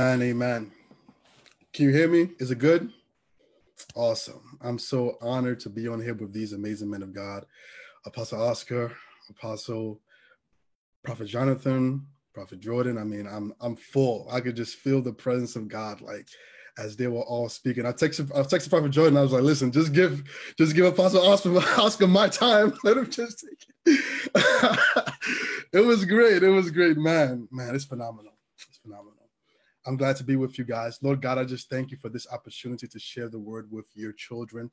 amen. Can you hear me? Is it good? Awesome. I'm so honored to be on here with these amazing men of God Apostle Oscar, Apostle Prophet Jonathan, Prophet Jordan. I mean, I'm I'm full. I could just feel the presence of God like as they were all speaking. I texted I texted Prophet Jordan. I was like, listen, just give just give Apostle Oscar, Oscar my time. Let him just take it. it was great. It was great, man. Man, it's phenomenal. It's phenomenal. I'm glad to be with you guys. Lord God, I just thank you for this opportunity to share the word with your children.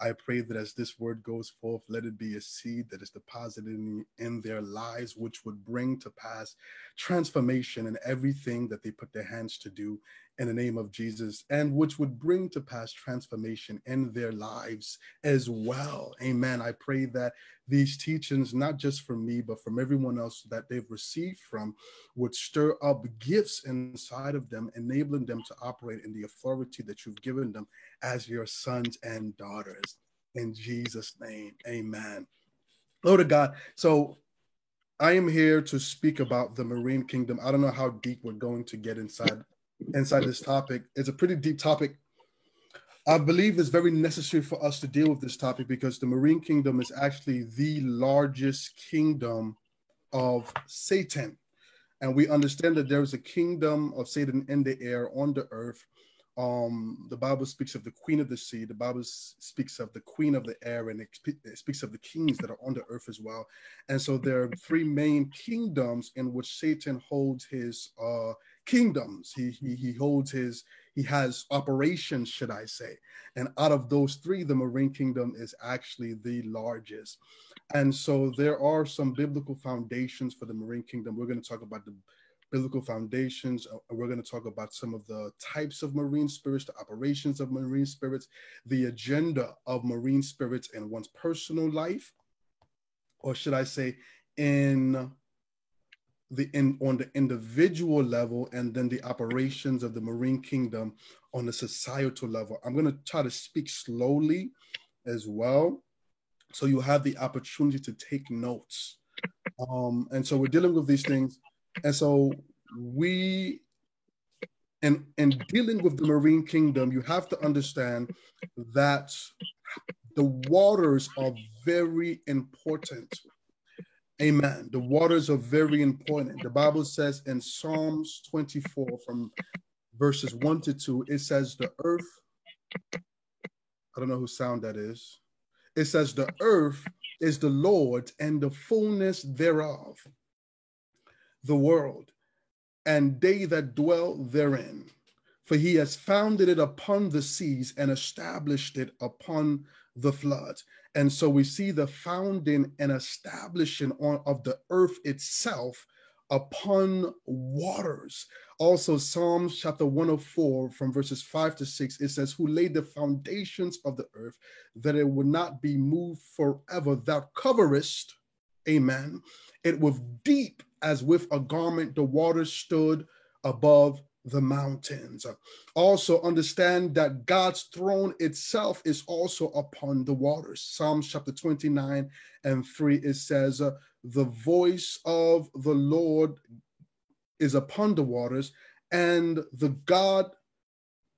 I pray that as this word goes forth, let it be a seed that is deposited in, in, their lives, which would bring to pass transformation in everything that they put their hands to do in the name of Jesus, and which would bring to pass transformation in their lives as well. Amen. I pray that these teachings, not just from me, but from everyone else that they've received from, would stir up gifts inside of them, enabling them to operate in the authority that you've given them as your sons and daughters. In Jesus' name, amen. Lord of God. So I am here to speak about the marine kingdom. I don't know how deep we're going to get inside inside this topic. It's a pretty deep topic. I believe it's very necessary for us to deal with this topic because the marine kingdom is actually the largest kingdom of Satan. And we understand that there is a kingdom of Satan in the air, on the earth. Um, the Bible speaks of the queen of the sea. The Bible speaks of the queen of the air, and it, speaks of the kings that are on the earth as well. And so there are three main kingdoms in which Satan holds his uh, kingdoms. He, he he holds his he has operations, should I say? And out of those three, the marine kingdom is actually the largest. And so there are some biblical foundations for the marine kingdom. We're going to talk about the biblical foundations. Uh, we're going to talk about some of the types of marine spirits, the operations of marine spirits, the agenda of marine spirits in one's personal life, or should I say, in the in on the individual level and then the operations of the marine kingdom on the societal level. I'm going to try to speak slowly as well so you have the opportunity to take notes. Um and so we're dealing with these things. And so we and in dealing with the marine kingdom you have to understand that the waters are very important Amen. The waters are very important. The Bible says in Psalms 24 from verses 1 to 2, it says, The earth, I don't know whose sound that is. It says, The earth is the Lord's and the fullness thereof, the world, and they that dwell therein. For he has founded it upon the seas and established it upon the floods. And so we see the founding and establishing on, of the earth itself upon waters. Also, Psalms chapter 104, from verses 5 to 6, it says, Who laid the foundations of the earth, that it would not be moved forever. Thou coverest, amen, it with deep as with a garment, the waters stood above the mountains. Also, understand that God's throne itself is also upon the waters. Psalms chapter 29 and 3, it says, uh, The voice of the Lord is upon the waters, and the God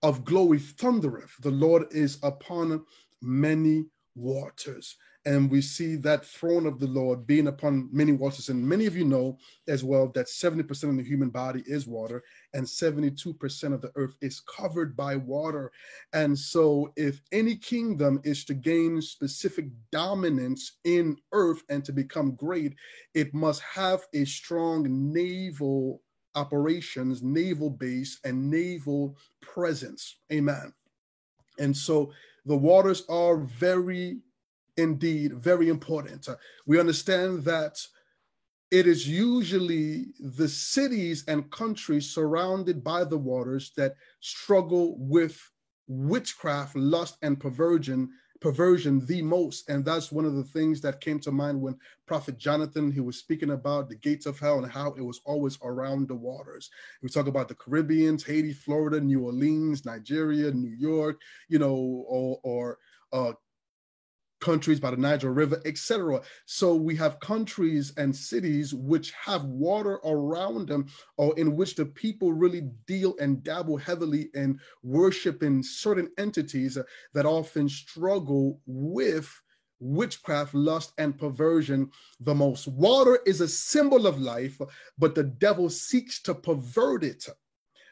of glory thundereth. The Lord is upon many waters and we see that throne of the Lord being upon many waters. And many of you know as well that 70% of the human body is water, and 72% of the earth is covered by water. And so, if any kingdom is to gain specific dominance in earth and to become great, it must have a strong naval operations, naval base, and naval presence. Amen. And so, the waters are very indeed very important. We understand that it is usually the cities and countries surrounded by the waters that struggle with witchcraft, lust, and perversion perversion the most and that's one of the things that came to mind when prophet jonathan he was speaking about the gates of hell and how it was always around the waters we talk about the caribbeans haiti florida new orleans nigeria new york you know or, or uh, countries by the Niger River, etc. So we have countries and cities which have water around them, or in which the people really deal and dabble heavily in worshiping certain entities that often struggle with witchcraft, lust, and perversion the most. Water is a symbol of life, but the devil seeks to pervert it.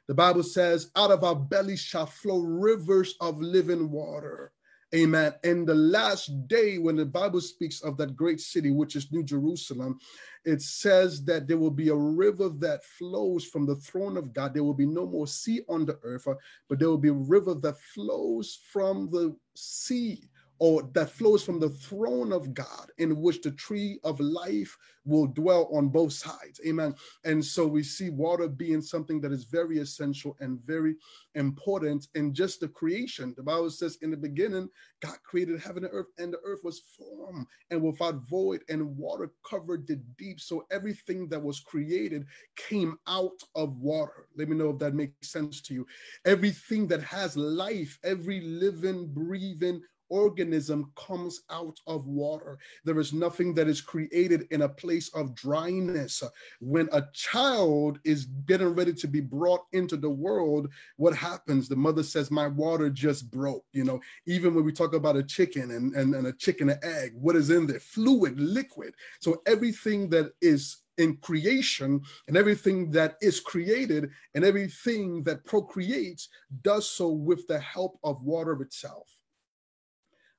The Bible says, out of our bellies shall flow rivers of living water. Amen. In the last day, when the Bible speaks of that great city, which is New Jerusalem, it says that there will be a river that flows from the throne of God. There will be no more sea on the earth, but there will be a river that flows from the sea or that flows from the throne of God, in which the tree of life will dwell on both sides. Amen. And so we see water being something that is very essential and very important in just the creation. The Bible says, in the beginning, God created heaven and earth, and the earth was formed and without void, and water covered the deep. So everything that was created came out of water. Let me know if that makes sense to you. Everything that has life, every living, breathing, organism comes out of water. There is nothing that is created in a place of dryness. When a child is getting ready to be brought into the world, what happens? The mother says, My water just broke. You know, even when we talk about a chicken and, and, and a chicken and egg, what is in there? Fluid, liquid. So everything that is in creation and everything that is created and everything that procreates does so with the help of water itself.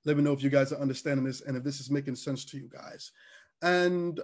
Let me know if you guys are understanding this and if this is making sense to you guys. And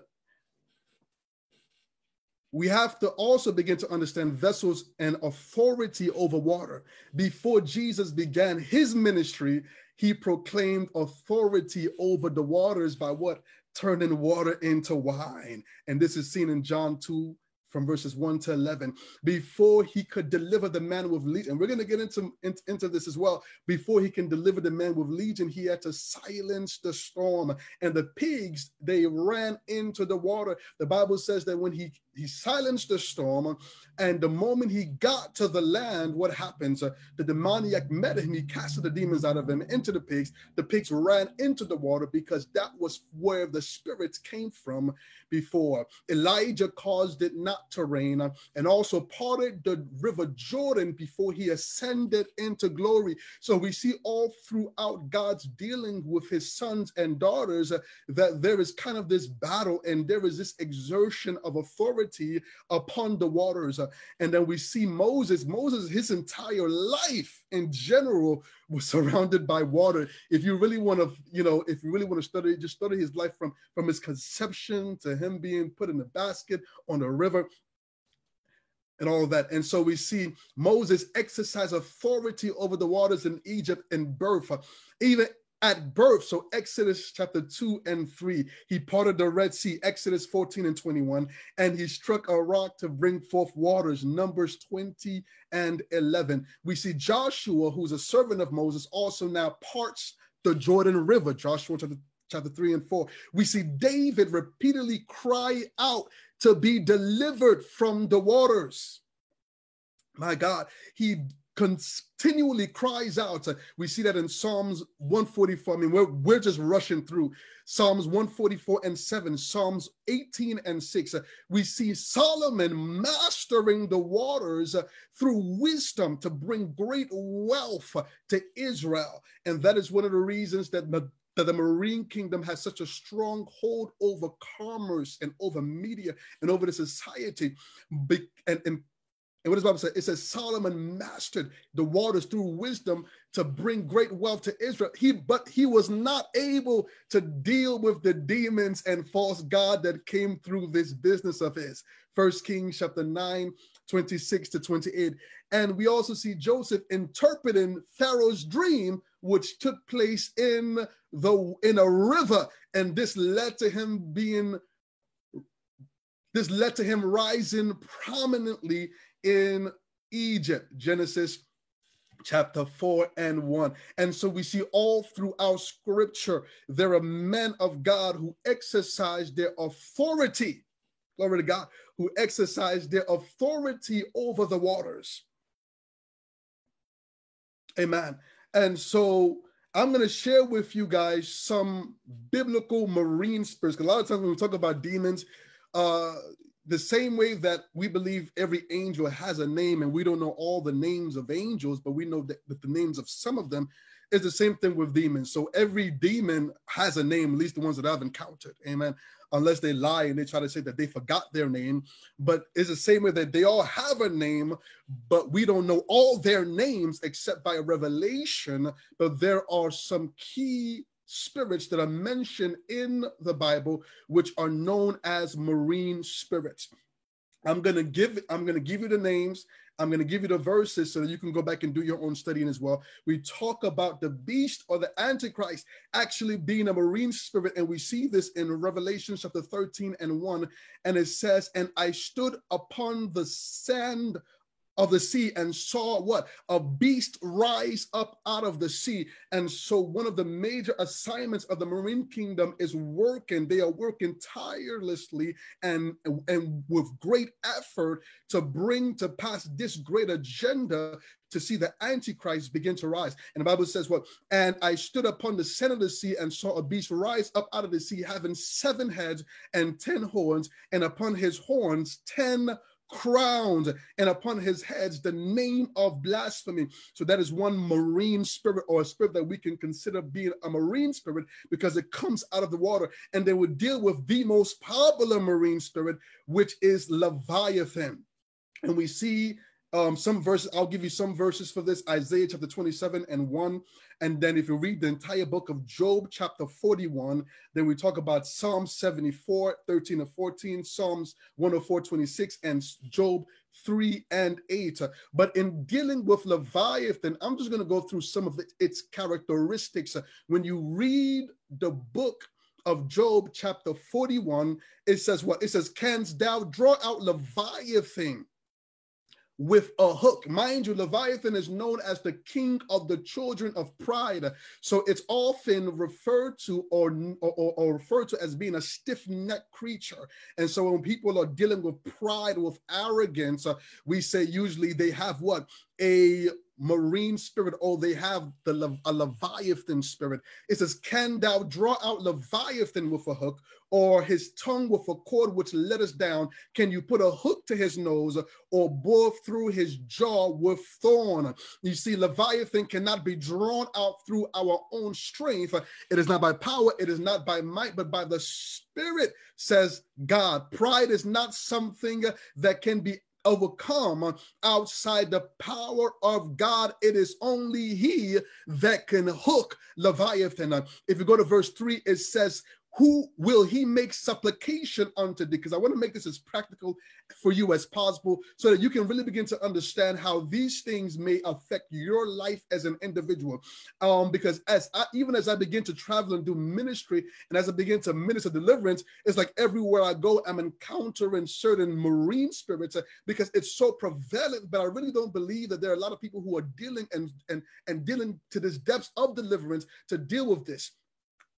we have to also begin to understand vessels and authority over water. Before Jesus began his ministry, he proclaimed authority over the waters by what? Turning water into wine. And this is seen in John 2 from verses 1 to 11 before he could deliver the man with legion. And we're going to get into, into, into this as well. Before he can deliver the man with legion he had to silence the storm and the pigs they ran into the water. The bible says that when he he silenced the storm and the moment he got to the land what happens uh, the demoniac met him. He casted the demons out of him into the pigs. The pigs ran into the water because that was where the spirits came from before. Elijah caused it not to rain and also parted the river jordan before he ascended into glory. So we see all throughout god's dealing with his sons and daughters uh, that there is kind of this battle and there is this exertion of authority authority upon the waters. And then we see Moses, Moses, his entire life in general was surrounded by water. If you really want to, you know, if you really want to study, just study his life from, from his conception to him being put in the basket on the river and all of that. And so we see Moses exercise authority over the waters in Egypt in birth. Even at birth. So Exodus chapter 2 and 3, he parted the Red Sea, Exodus 14 and 21, and he struck a rock to bring forth waters, Numbers 20 and 11. We see Joshua, who's a servant of Moses, also now parts the Jordan River, Joshua chapter, chapter 3 and 4. We see David repeatedly cry out to be delivered from the waters. My God, he continually cries out. Uh, we see that in Psalms 144. I mean, we're, we're just rushing through Psalms 144 and 7, Psalms 18 and 6. Uh, we see Solomon mastering the waters uh, through wisdom to bring great wealth to Israel. And that is one of the reasons that that the marine kingdom has such a strong hold over commerce and over media and over the society and, and and what does Bible say? It says Solomon mastered the waters through wisdom to bring great wealth to Israel. He but he was not able to deal with the demons and false god that came through this business of his. First Kings chapter 9, 26 to 28. And we also see Joseph interpreting Pharaoh's dream, which took place in the in a river. And this led to him being this led to him rising prominently in Egypt. Genesis chapter 4 and 1. And so we see all throughout scripture, there are men of God who exercise their authority, glory to God, who exercise their authority over the waters. Amen. And so I'm going to share with you guys some biblical marine spirits. A lot of times when we talk about demons, uh, the same way that we believe every angel has a name and we don't know all the names of angels, but we know that, that the names of some of them is the same thing with demons. So every demon has a name, at least the ones that I've encountered. Amen. Unless they lie and they try to say that they forgot their name. But it's the same way that they all have a name, but we don't know all their names except by a revelation. But there are some key spirits that are mentioned in the Bible, which are known as marine spirits. I'm gonna give I'm gonna give you the names. I'm gonna give you the verses so that you can go back and do your own studying as well. We talk about the beast or the antichrist actually being a marine spirit, and we see this in Revelation chapter 13 and 1. And it says, And I stood upon the sand of the sea and saw what? A beast rise up out of the sea. And so, one of the major assignments of the marine kingdom is working. They are working tirelessly and, and with great effort to bring to pass this great agenda to see the Antichrist begin to rise. And the Bible says, What? And I stood upon the center of the sea and saw a beast rise up out of the sea, having seven heads and ten horns, and upon his horns, ten crowned and upon his heads the name of blasphemy. So that is one marine spirit or a spirit that we can consider being a marine spirit because it comes out of the water. And they would deal with the most popular marine spirit, which is Leviathan. And we see um, some verses. I'll give you some verses for this Isaiah chapter 27 and 1. And then if you read the entire book of Job, chapter 41, then we talk about Psalm 74, 13 and 14, Psalms 104, 26, and Job 3 and 8. But in dealing with Leviathan, I'm just going to go through some of its characteristics. When you read the book, of Job chapter 41, it says what? It says, Canst thou draw out Leviathan with a hook. Mind you, Leviathan is known as the king of the children of pride. So it's often referred to or, or, or referred to as being a stiff necked creature. And so when people are dealing with pride, with arrogance, uh, we say usually they have what? A marine spirit, or they have the a Leviathan spirit. It says, Can thou draw out Leviathan with a hook, or his tongue with a cord which let us down? Can you put a hook to his nose, or bore through his jaw with thorn? You see, Leviathan cannot be drawn out through our own strength. It is not by power, it is not by might, but by the Spirit, says God. Pride is not something that can be overcome outside the power of God. It is only He that can hook Leviathan. If you go to verse 3, it says, who will he make supplication unto thee? Because I want to make this as practical for you as possible so that you can really begin to understand how these things may affect your life as an individual. Um, because as I, even as I begin to travel and do ministry, and as I begin to minister deliverance, it's like everywhere I go, I'm encountering certain marine spirits uh, because it's so prevalent. But I really don't believe that there are a lot of people who are dealing and and and dealing to this depths of deliverance to deal with this.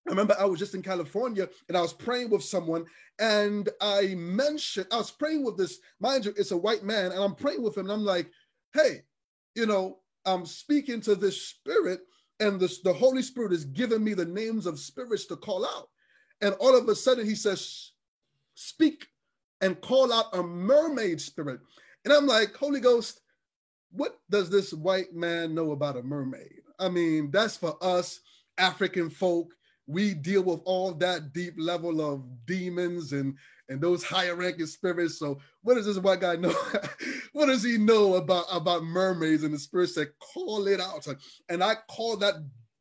I remember I was just in California and I was praying with someone and I mentioned, I was praying with this, mind you, it's a white man, and I'm praying with him and I'm like, hey, you know, I'm speaking to this spirit and this, the Holy Spirit is giving me the names of spirits to call out. And all of a sudden he says, speak and call out a mermaid spirit. And I'm like, Holy Ghost, what does this white man know about a mermaid? I mean, that's for us African folk we deal with all that deep level of demons and and those higher ranking spirits. So what does this white guy know? what does he know about about mermaids? And the spirit said, call it out. And I called that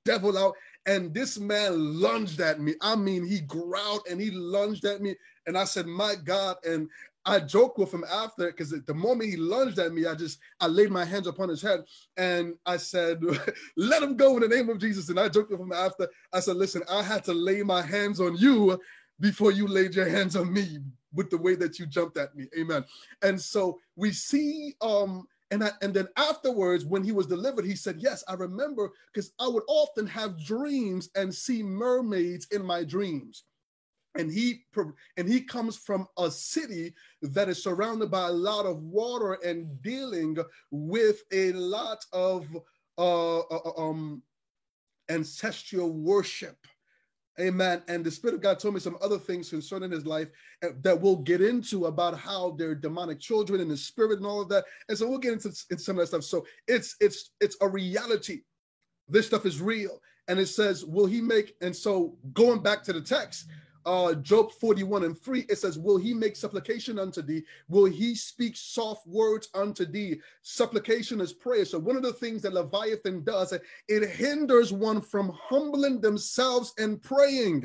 devil out. And this man lunged at me. I mean, he growled and he lunged at me. And I said, My God. And I joked with him after because the moment he lunged at me, I just I laid my hands upon his head and I said, "Let him go in the name of Jesus." And I joked with him after. I said, "Listen, I had to lay my hands on you before you laid your hands on me with the way that you jumped at me." Amen. And so we see, um, and I, and then afterwards, when he was delivered, he said, "Yes, I remember because I would often have dreams and see mermaids in my dreams." And he and he comes from a city that is surrounded by a lot of water and dealing with a lot of uh, uh, uh um ancestral worship. Amen. And the Spirit of God told me some other things concerning his life uh, that we'll get into about how they're demonic children and the spirit and all of that. And so we'll get into, into some of that stuff. So it's it's it's a reality. This stuff is real. And it says, Will he make? And so going back to the text, uh, Job 41 and 3, it says, Will he make supplication unto thee? Will he speak soft words unto thee? Supplication is prayer. So, one of the things that Leviathan does, it hinders one from humbling themselves and praying.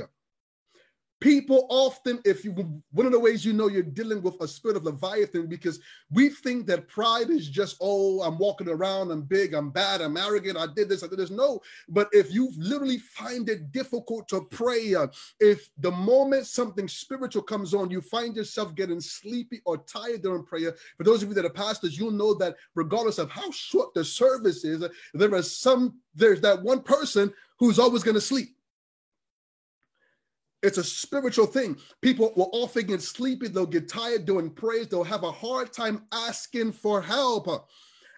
People often, if you one of the ways you know you're dealing with a spirit of Leviathan, because we think that pride is just, oh, I'm walking around, I'm big, I'm bad, I'm arrogant, I did this, I did this. No, but if you literally find it difficult to pray, uh, if the moment something spiritual comes on, you find yourself getting sleepy or tired during prayer. For those of you that are pastors, you'll know that regardless of how short the service is, there is some, there's that one person who's always going to sleep it's a spiritual thing. People will often get sleepy, they'll get tired doing praise, they'll have a hard time asking for help.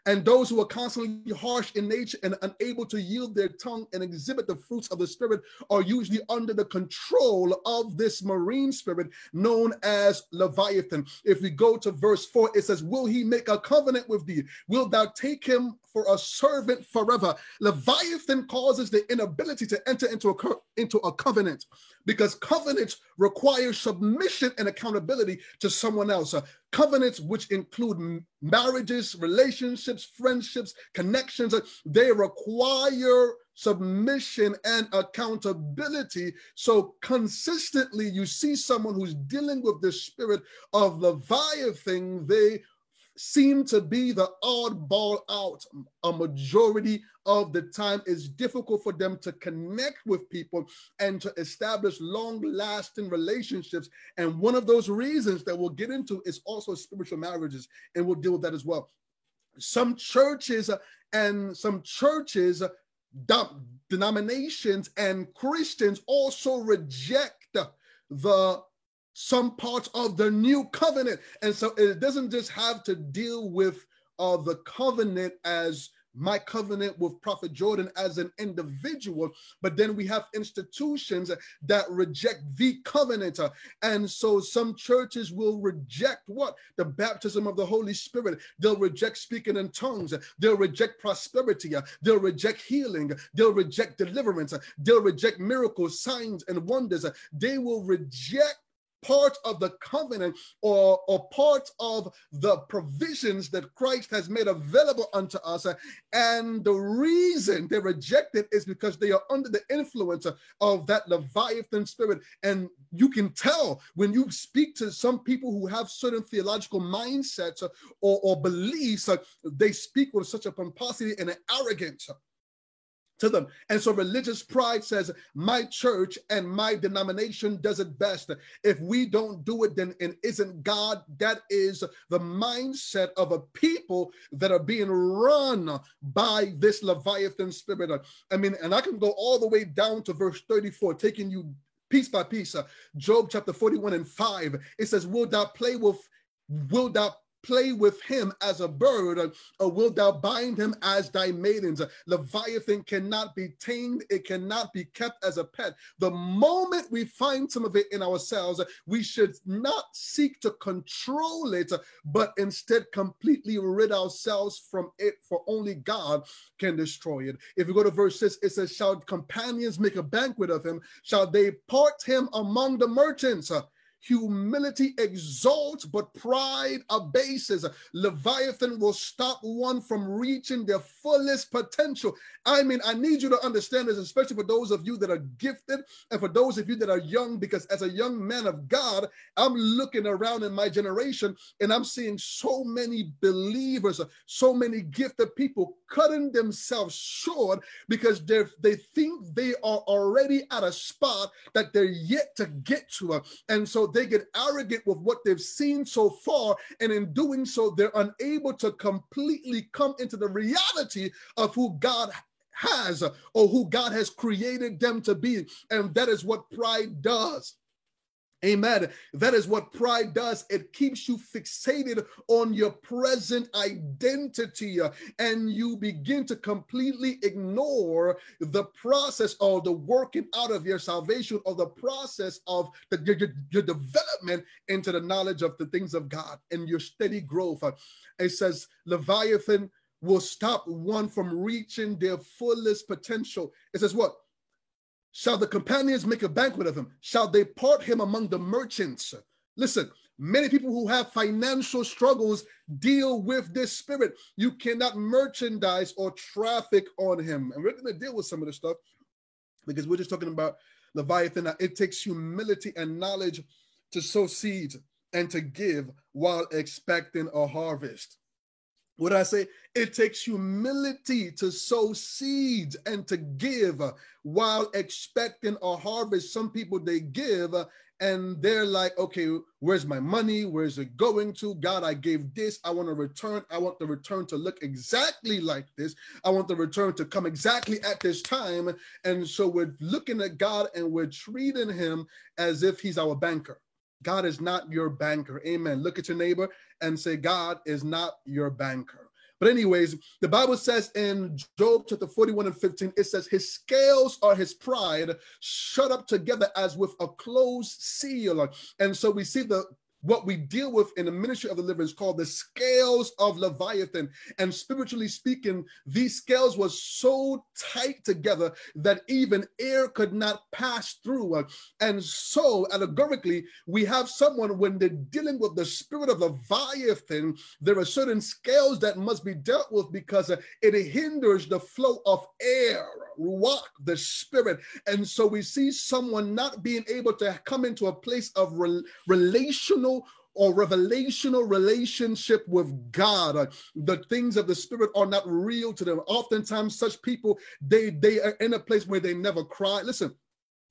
And those who are constantly harsh in nature and unable to yield their tongue and exhibit the fruits of the Spirit are usually under the control of this marine spirit known as Leviathan. If we go to verse 4, it says, Will he make a covenant with thee? Will thou take him for a servant forever? Leviathan causes the inability to enter into a, into a covenant because covenants require submission and accountability to someone else. Covenants, which include marriages, relationships, friendships, connections, uh, they require submission and accountability. So consistently, you see someone who's dealing with the spirit of Leviathan, they seem to be the oddball out. A majority of the time it's difficult for them to connect with people and to establish long lasting relationships. And one of those reasons that we'll get into is also spiritual marriages and we'll deal with that as well. Some churches and some churches denominations and christians also reject the some parts of the new covenant. And so it doesn't just have to deal with uh, the covenant as my covenant with Prophet Jordan as an individual, but then we have institutions that reject the covenant. And so some churches will reject what? The baptism of the Holy Spirit. They'll reject speaking in tongues. They'll reject prosperity. They'll reject healing. They'll reject deliverance. They'll reject miracles, signs, and wonders. They will reject part of the covenant or, or part of the provisions that Christ has made available unto us. And the reason they reject it is because they are under the influence of that Leviathan spirit. And you can tell when you speak to some people who have certain theological mindsets or, or beliefs, they speak with such a pomposity and an arrogance to them. And so religious pride says, my church and my denomination does it best. If we don't do it, then it isn't God. That is the mindset of a people that are being run by this Leviathan spirit. I mean, and I can go all the way down to verse 34, taking you piece by piece. Job chapter 41 and 5, it says, Will thou play with, will thou play with him as a bird, or wilt thou bind him as thy maidens? Leviathan cannot be tamed, it cannot be kept as a pet. The moment we find some of it in ourselves, we should not seek to control it, but instead completely rid ourselves from it, for only God can destroy it. If you go to verse 6, it says, Shall companions make a banquet of him? Shall they part him among the merchants? Humility exalts, but pride abases. Leviathan will stop one from reaching their fullest potential. I mean, I need you to understand this, especially for those of you that are gifted and for those of you that are young, because as a young man of God, I'm looking around in my generation and I'm seeing so many believers, so many gifted people cutting themselves short because they they think they are already at a spot that they're yet to get to. And so they get arrogant with what they've seen so far. And in doing so, they're unable to completely come into the reality of who God has or who God has created them to be. And that is what pride does. Amen. That is what pride does. It keeps you fixated on your present identity and you begin to completely ignore the process or the working out of your salvation or the process of the, your, your development into the knowledge of the things of God and your steady growth. It says, Leviathan will stop one from reaching their fullest potential. It says, what? Shall the companions make a banquet of him? Shall they part him among the merchants? Listen, many people who have financial struggles deal with this spirit. You cannot merchandise or traffic on him. And we're going to deal with some of this stuff because we're just talking about Leviathan. It takes humility and knowledge to sow seeds and to give while expecting a harvest. What I say? It takes humility to sow seeds and to give while expecting a harvest. Some people they give and they're like, okay, where's my money? Where's it going to? God, I gave this. I want to return. I want the return to look exactly like this. I want the return to come exactly at this time. And so we're looking at God and we're treating him as if he's our banker. God is not your banker. Amen. Look at your neighbor and say, God is not your banker. But, anyways, the Bible says in Job chapter 41 and 15, it says, His scales are his pride, shut up together as with a closed seal. And so we see the what we deal with in the ministry of deliverance called the scales of Leviathan. And spiritually speaking, these scales were so tight together that even air could not pass through. And so, allegorically, we have someone when they're dealing with the spirit of Leviathan, there are certain scales that must be dealt with because it hinders the flow of air, ruach, the spirit. And so we see someone not being able to come into a place of re- relational or revelational relationship with God. Uh, the things of the spirit are not real to them. Oftentimes, such people they they are in a place where they never cry. Listen,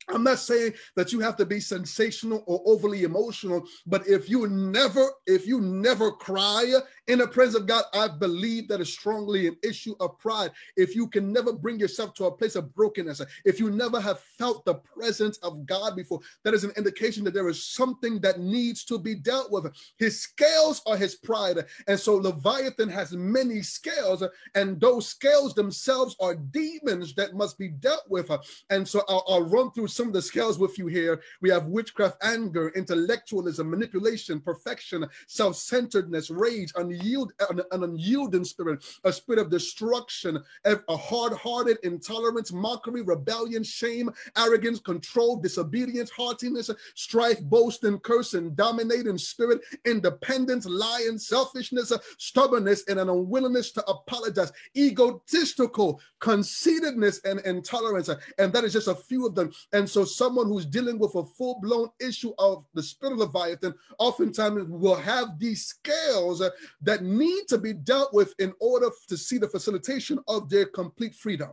I'm not saying that you have to be sensational or overly emotional, but if you never, if you never cry in the presence of God, I believe that is strongly an issue of pride. If you can never bring yourself to a place of brokenness, if you never have felt the presence of God before, that is an indication that there is something that needs to be dealt with. His scales are his pride. And so Leviathan has many scales, and those scales themselves are demons that must be dealt with. And so I'll, I'll run through some of the scales with you here. We have witchcraft, anger, intellectualism, manipulation, perfection, self centeredness, rage, unyield, an, an unyielding spirit, a spirit of destruction, a hard hearted intolerance, mockery, rebellion, shame, arrogance, control, disobedience, haughtiness, strife, boasting, cursing, dominating spirit, independence, lying, selfishness, stubbornness, and an unwillingness to apologize, egotistical, conceitedness, and intolerance. And that is just a few of them. And so, someone who's dealing with a full blown issue of the spirit of Leviathan oftentimes will have these scales that need to be dealt with in order to see the facilitation of their complete freedom.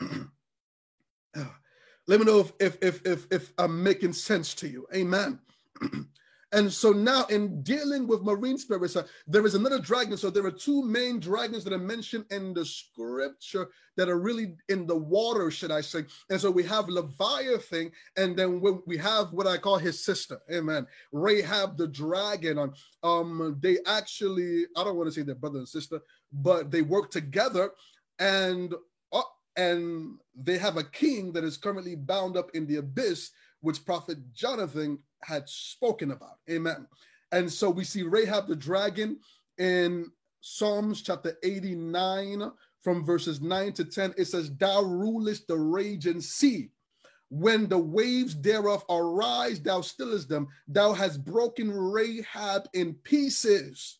Ah, let me know if, if, if, if, if I'm making sense to you. Amen. And so now, in dealing with marine spirits, uh, there is another dragon. So there are two main dragons that are mentioned in the scripture that are really in the water, should I say. And so we have Leviathan, and then we have what I call his sister. Amen. Rahab the dragon. Um, um they actually, I don't want to say they're brother and sister, but they work together and uh, and they have a king that is currently bound up in the abyss, which Prophet Jonathan had spoken about. Amen. And so we see Rahab the dragon in Psalms chapter 89 from verses 9 to 10. It says, Thou rulest the raging sea. When the waves thereof arise, thou stillest them. Thou hast broken Rahab in pieces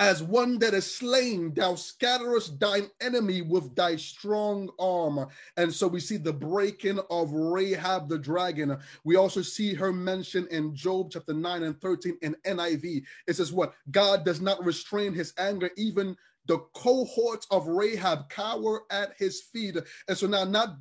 as one that is slain, thou scatterest thine enemy with thy strong arm. And so we see the breaking of Rahab the dragon. We also see her mentioned in Job chapter 9 and 13 in NIV. It says, What? God does not restrain his anger, even the cohorts of Rahab cower at his feet. And so now, not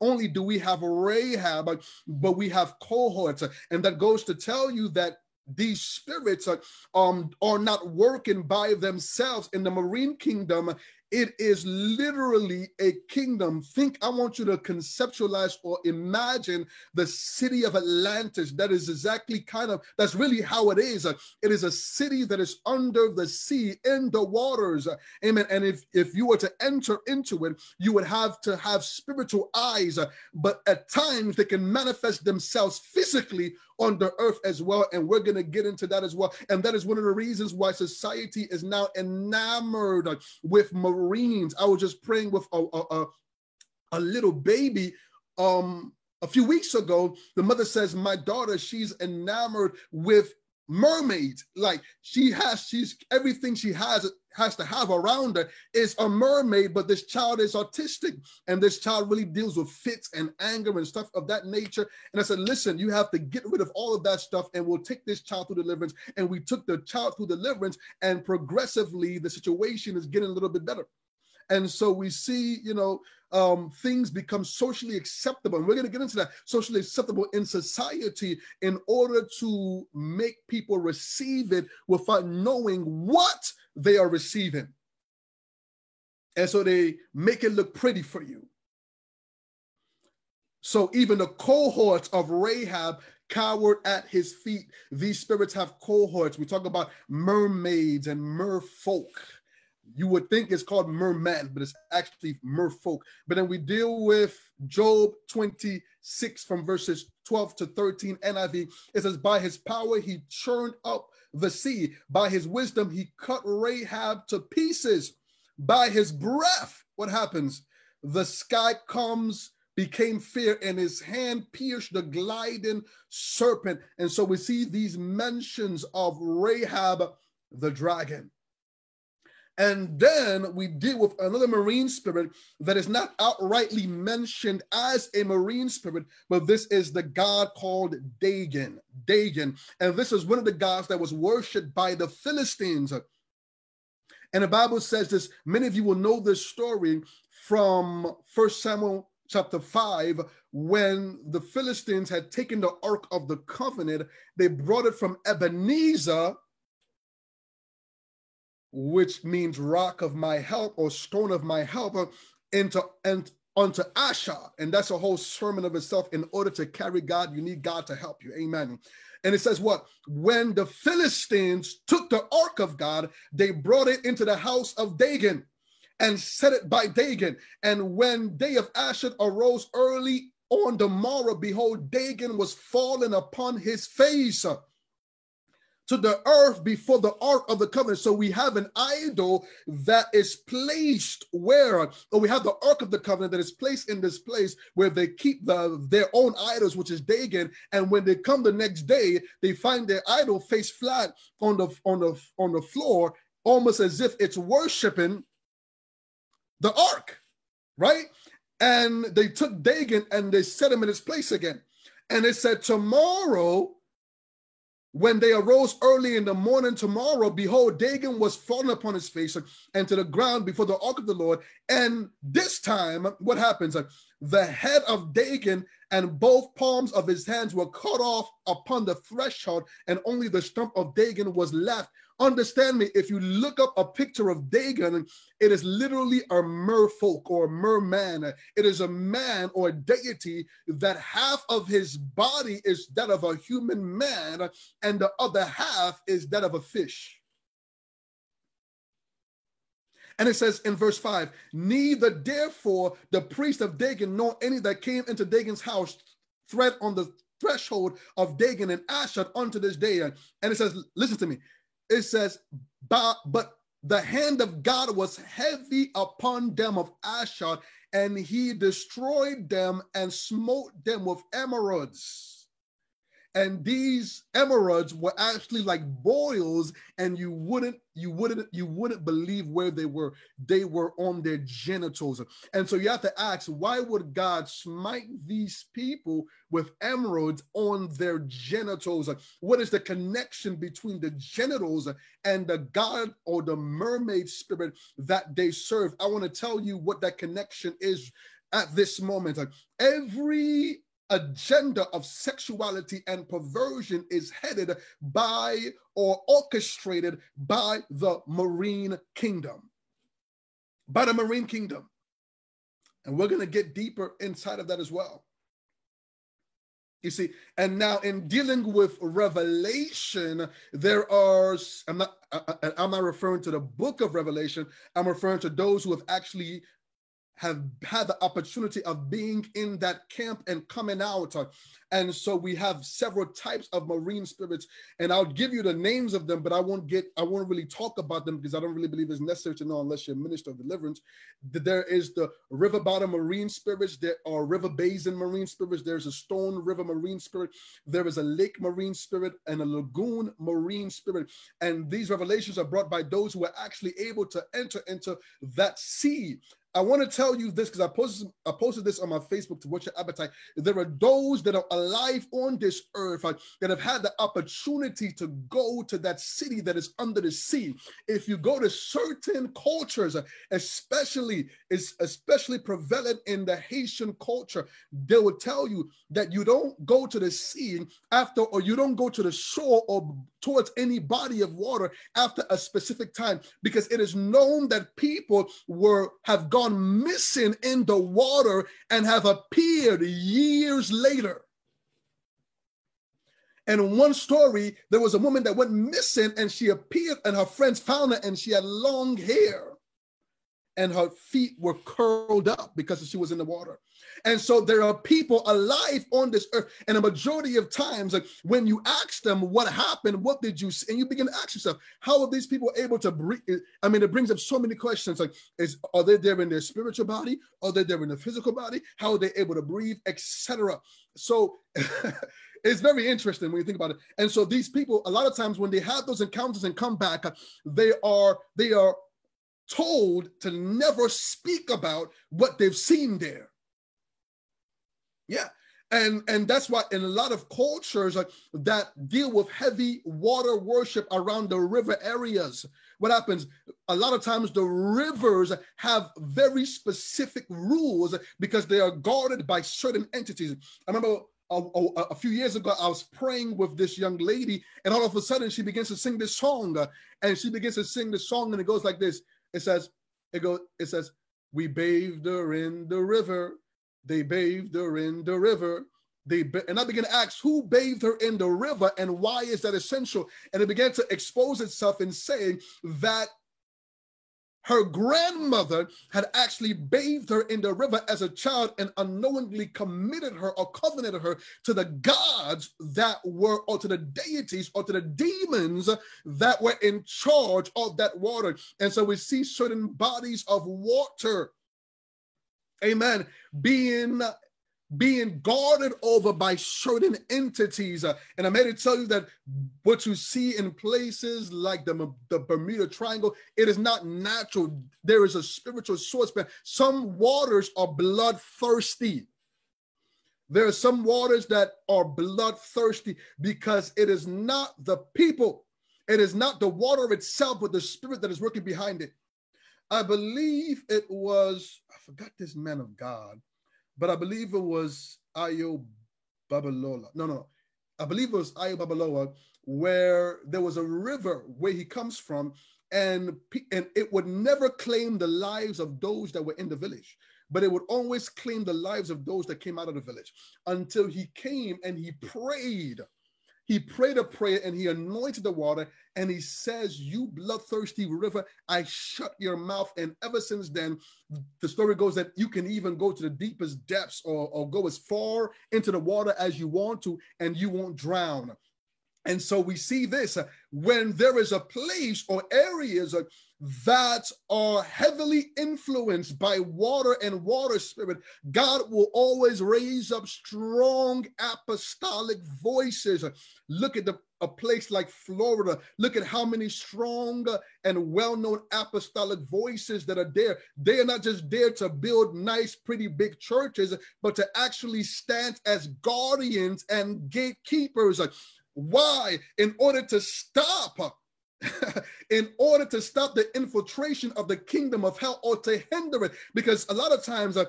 only do we have Rahab, but we have cohorts. And that goes to tell you that these spirits are, um, are not working by themselves in the marine kingdom It is literally a kingdom. Think, I want you to conceptualize or imagine the city of Atlantis. That is exactly kind of, that's really how it is. It is a city that is under the sea, in the waters. Amen. And if, if you were to enter into it, you would have to have spiritual eyes, but at times they can manifest themselves physically on the earth as well. And we're going to get into that as well. And that is one of the reasons why society is now enamored with Marines. I was just praying with a, a, a little baby um a few weeks ago the mother says my daughter she's enamored with mermaids like she has she's everything she has has to have around her is a mermaid, but this child is autistic and this child really deals with fits and anger and stuff of that nature. And I said, listen, you have to get rid of all of that stuff and we'll take this child through deliverance. And we took the child through deliverance and progressively the situation is getting a little bit better. And so we see, you know, um, things become socially acceptable. And we're going to get into that socially acceptable in society in order to make people receive it without knowing what they are receiving. And so they make it look pretty for you. So even the cohorts of Rahab cowered at his feet. These spirits have cohorts. We talk about mermaids and merfolk. You would think it's called merman, but it's actually merfolk. But then we deal with Job 26 from verses 12 to 13 NIV. It says, By his power he churned up the sea. By his wisdom, he cut Rahab to pieces. By his breath, what happens? The sky comes, became fear, and his hand pierced the gliding serpent. And so we see these mentions of Rahab the dragon. And then we deal with another marine spirit that is not outrightly mentioned as a marine spirit, but this is the god called Dagon. Dagon. And this is one of the gods that was worshipped by the Philistines. And the Bible says this, many of you will know this story from First Samuel chapter 5 when the Philistines had taken the Ark of the Covenant, they brought it from Ebenezer which means rock of my help or stone of my help, uh, into and onto Ashdod. And that's a whole sermon of itself. In order to carry God, you need God to help you. Amen. And it says what? When the Philistines took the ark of God, they brought it into the house of Dagon and set it by Dagon. And when day of Ashdod arose early on the morrow, behold, Dagon was fallen upon his face to the earth before the ark of the covenant. So we have an idol that is placed where, or we have the ark of the covenant that is placed in this place where they keep the their own idols, which is Dagon. And when they come the next day, they find their idol face flat on the on the on the floor, almost as if it's worshiping the ark, right? And they took Dagon and they set him in his place again. And they said, Tomorrow when they arose early in the morning tomorrow, behold, Dagon was fallen upon his face and to the ground before the ark of the Lord. And this time, what happens? The head of Dagon and both palms of his hands were cut off upon the threshold, and only the stump of Dagon was left. Understand me, if you look up a picture of Dagon, it is literally a merfolk or merman. It is a man or a deity that half of his body is that of a human man, and the other half is that of a fish. And it says in verse 5 Neither therefore the priest of Dagon nor any that came into Dagon's house thread on the threshold of Dagon and Ashdod unto this day. And it says, Listen to me, it says, but, the hand of God was heavy upon them of Ashdod, and he destroyed them and smote them with emerods and these emerods were actually like boils and you wouldn't you wouldn't you wouldn't believe where they were. They were on their genitals. And so you have to ask why would god smite these people with emerods on their genitals? What is the connection between the genitals and the god or the mermaid spirit that they serve? I want to tell you what that connection is at this moment. Every agenda of sexuality and perversion is headed by or orchestrated by the marine kingdom. by the marine kingdom. And we're going to get deeper inside of that as well. You see, and now in dealing with revelation, there are I'm not I'm not referring to the book of Revelation. I'm referring to those who have actually have had the opportunity of being in that camp and coming out. And so we have several types of marine spirits, and I'll give you the names of them, but I won't get, I won't really talk about them because I don't really believe it's necessary to know unless you're a minister of deliverance. There is the river bottom marine spirits, there are river basin marine spirits, there's a stone river marine spirit, there is a lake marine spirit, and a lagoon marine spirit. And these revelations are brought by those who are actually able to enter into that sea I want to tell you this because I posted I posted this on my Facebook to watch your appetite. There are those that are alive on this earth uh, that have had the opportunity to go to that city that is under the sea. If you go to certain cultures, uh, especially is especially prevalent in the Haitian culture, they will tell you that you don't go to the sea after, or you don't go to the shore or towards any body of water after a specific time because it is known that people were have gone missing in the water and have appeared years later. And one story, there was a woman that went missing and she appeared and her friends found her and she had long hair and her feet were curled up because she was in the water. And so there are people alive on this earth. And a majority of times, like when you ask them what happened, what did you see? And you begin to ask yourself, how are these people able to breathe? I mean, it brings up so many questions like, is are they there in their spiritual body? Are they there in the physical body? How are they able to breathe, etc. So it's very interesting when you think about it. And so these people, a lot of times when they have those encounters and come back, they are they are told to never speak about what they've seen there. Yeah. And, and that's why in a lot of cultures that deal with heavy water worship around the river areas, what happens? A lot of times the rivers have very specific rules because they are guarded by certain entities. I remember a, a, a, few years ago, I was praying with this young lady, and all of a sudden she begins to sing this song, uh, and she begins to sing this song, and it goes like this: it says, it goes, it says, we bathed her in the river. They bathed her in the river. They and I began to ask who bathed her in the river and why is that essential? And it began to expose itself in saying that her grandmother had actually bathed her in the river as a child and unknowingly committed her or covenanted her to the gods that were, or to the deities, or to the demons that were in charge of that water. And so we see certain bodies of water, amen, being being guarded over by certain entities. Uh, and I'm here to tell you that what you see in places like the, the Bermuda Triangle, it is not natural. There is a spiritual source. But some waters are bloodthirsty. There are some waters that are bloodthirsty because it is not the people, it is not the water itself, but the spirit that is working behind it. I believe it was, I forgot this man of God but I believe it was Ayo Babalola. No, no, I believe it was Ayo Babalola, where there was a river where he comes from, and and it would never claim the lives of those that were in the village, but it would always claim the lives of those that came out of the village until he came and he prayed he prayed a prayer and he anointed the water and he says, You bloodthirsty river, I shut your mouth. And ever since then, the story goes that you can even go to the deepest depths or, or go as far into the water as you want to and you won't drown. And so we see this uh, when there is a place or areas uh, that are heavily influenced by water and water spirit, God will always raise up strong apostolic voices. Look at the a place like Florida. Look at how many strong and well-known apostolic voices that are there. They are not just there to build nice, pretty big churches, but to actually stand as guardians and gatekeepers. Why? In order to stop in order to stop the infiltration of the kingdom of hell or to hinder it. Because a lot of times, uh,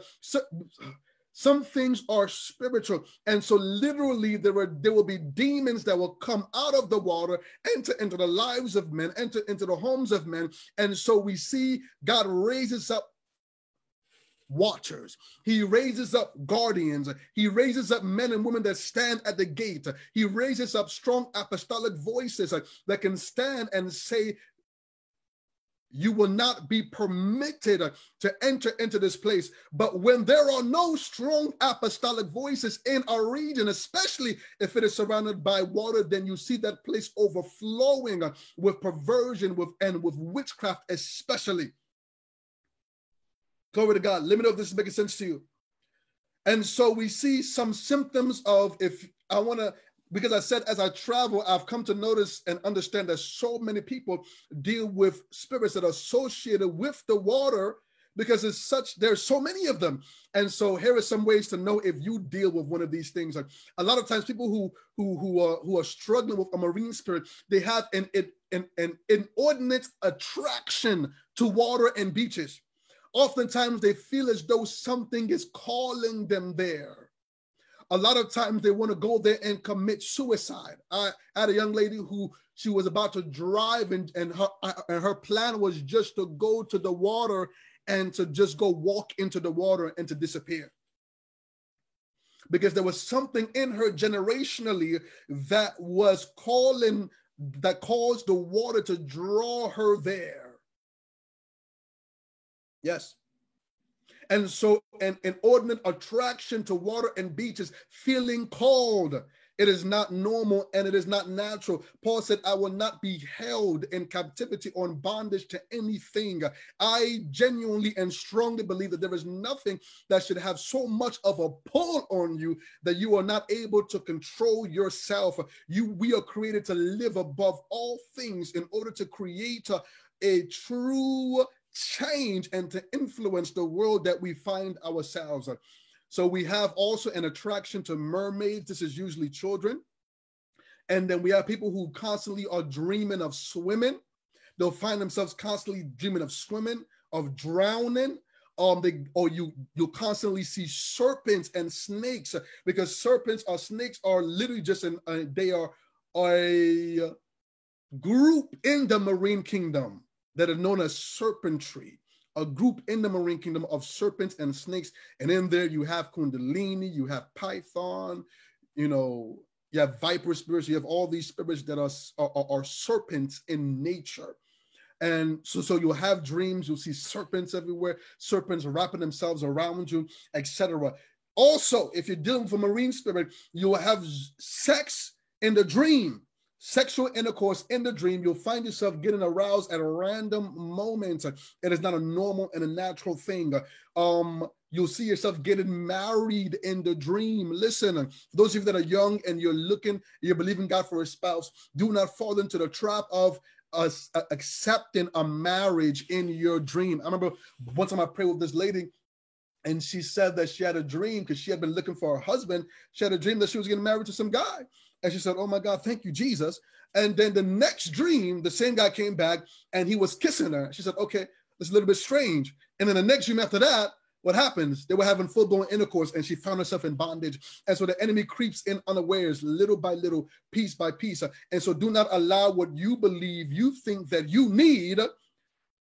Some things are spiritual. And so literally there there will be demons that will come out of the water, enter into the lives of men, enter into the homes of men. And so we see God raises up watchers. He raises up guardians. He raises up men and women that stand at the gate. He raises up strong apostolic voices that can stand and say, you will not be permitted to enter into this place. But when there are no strong apostolic voices in our region, especially if it is surrounded by water, then you see that place overflowing with perversion with and with witchcraft, especially. Glory to God. Let me know if this is making sense to you. And so we see some symptoms of if I want to because I said as I travel, I've come to notice and understand that so many people deal with spirits that are associated with the water because it's such there's so many of them and so here are some ways to know if you deal with one of these things like a lot of times people who who who are who are struggling with a marine spirit they have an an, an inordinate attraction to water and beaches oftentimes they feel as though something is calling them there a lot of times they want to go there and commit suicide. I had a young lady who she was about to drive and, and her uh, and her plan was just to go to the water and to just go walk into the water and to disappear. Because there was something in her generationally that was calling, that caused the water to draw her there. Yes. And so an inordinate attraction to water and beaches, feeling cold. It is not normal and it is not natural. Paul said, I will not be held in captivity or in bondage to anything. I genuinely and strongly believe that there is nothing that should have so much of a pull on you that you are not able to control yourself. You we are created to live above all things in order to create a, a true change and to influence the world that we find ourselves. So we have also an attraction to mermaids. This is usually children. And then we have people who constantly are dreaming of swimming. They'll find themselves constantly dreaming of swimming, of drowning. Um, they or you you constantly see serpents and snakes because serpents or snakes are literally just an uh, they are a group in the marine kingdom that are known as serpentry, a group in the marine kingdom of serpents and snakes. And in there you have kundalini, you have python, you know, you have viper spirits, you have all these spirits that are, are, are serpents in nature. And so, so you'll have dreams, you'll see serpents everywhere, serpents wrapping themselves around you, etc. Also, if you're dealing with a marine spirit, you will have sex in the dream sexual intercourse in the dream, you'll find yourself getting aroused at random moments. It is not a normal and a natural thing. Um, you'll see yourself getting married in the dream. Listen, those of you that are young and you're looking, you're believing God for a spouse, do not fall into the trap of us uh, accepting a marriage in your dream. I remember one time I prayed with this lady and she said that she had a dream because she had been looking for a husband. She had a dream that she was getting married to some guy. And she said, Oh my God, thank you, Jesus. And then the next dream, the same guy came back and he was kissing her. She said, Okay, it's a little bit strange. And then the next dream after that, what happens? They were having full blown intercourse and she found herself in bondage. And so the enemy creeps in unawares, little by little, piece by piece. And so do not allow what you believe you think that you need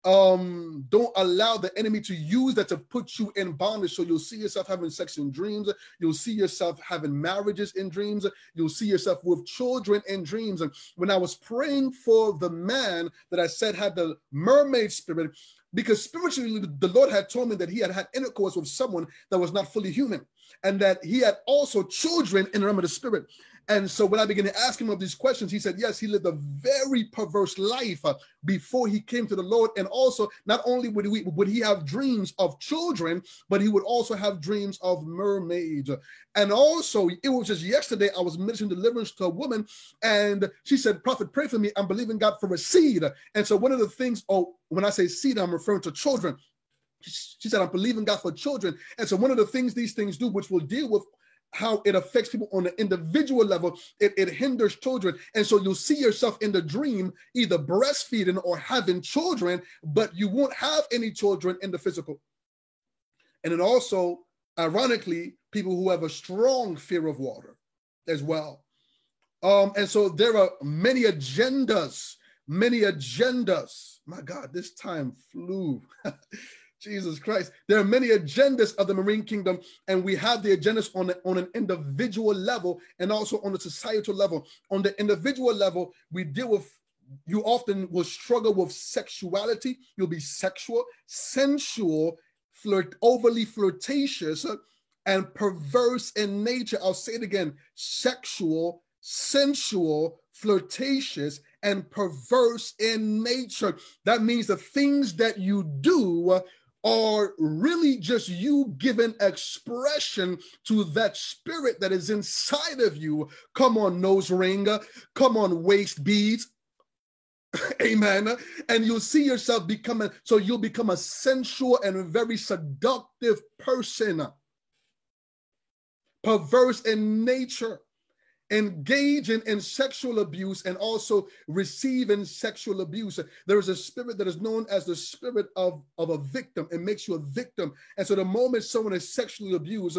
um don't allow the enemy to use that to put you in bondage. So you'll see yourself having sex in dreams. You'll see yourself having marriages in dreams. You'll see yourself with children in dreams. And when i was praying for the man that i said had the mermaid spirit because spiritually the lord had told me that he had had intercourse with someone that was not fully human and that he had also children in the realm of the spirit and so when I began to ask him of these questions, he said, yes, he lived a very perverse life uh, before he came to the Lord. And also, not only would he, would he have dreams of children, but he would also have dreams of mermaids. And also, it was just yesterday, I was ministering deliverance to a woman, and she said, Prophet, pray for me. I'm believing God for a seed. And so one of the things, oh, when I say seed, I'm referring to children. She said, I'm believing God for children. And so one of the things these things do, which we'll deal with how it affects people on the individual level. It, it hinders children. And so you'll see yourself in the dream either breastfeeding or having children, but you won't have any children in the physical. And then also, ironically, people who have a strong fear of water as well. Um, and so there are many agendas, many agendas. My God, this time flew. Jesus Christ. There are many agendas of the marine kingdom, and we have the agendas on, on an individual level and also on a societal level. On the individual level, we deal with you often will struggle with sexuality. You'll be sexual, sensual, flirt, overly flirtatious, and perverse in nature. I'll say it again sexual, sensual, flirtatious, and perverse in nature. That means the things that you do are really just you giving expression to that spirit that is inside of you. Come on, nose ring, come on, waist beads. Amen. And you'll see yourself becoming, so you'll become a sensual and very seductive person, perverse in nature engaging in sexual abuse and also receiving sexual abuse. There is a spirit that is known as the spirit of, of a victim. It makes you a victim. And so the moment someone is sexually abused,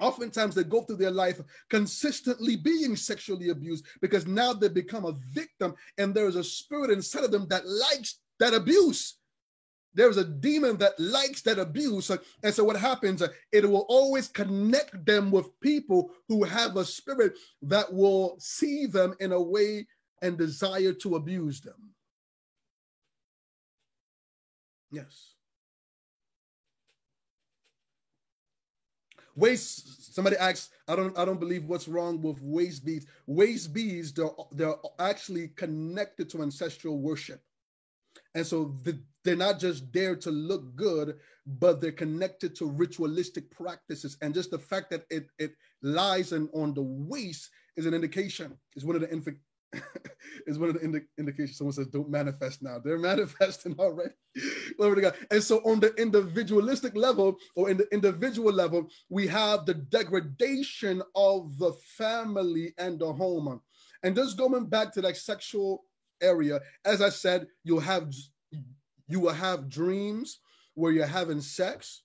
oftentimes they go through their life consistently being sexually abused because now they become a victim and there is a spirit inside of them that likes that abuse there's a demon that likes that abuse. And so what happens, it will always connect them with people who have a spirit that will see them in a way and desire to abuse them. Yes. Waist, somebody asks, I don't I don't believe what's wrong with waist beads. Waist beads, they're they're actually connected to ancestral worship. And so the, they're not just there to look good, but they're connected to ritualistic practices. And just the fact that it, it lies in, on the waist is an indication, is one of the inf- is one of the indi- indications. Someone says, don't manifest now. They're manifesting already. Glory to God. And so on the individualistic level or in the individual level, we have the degradation of the family and the home. And just going back to that sexual area. As I said, you'll have you will have dreams where you're having sex.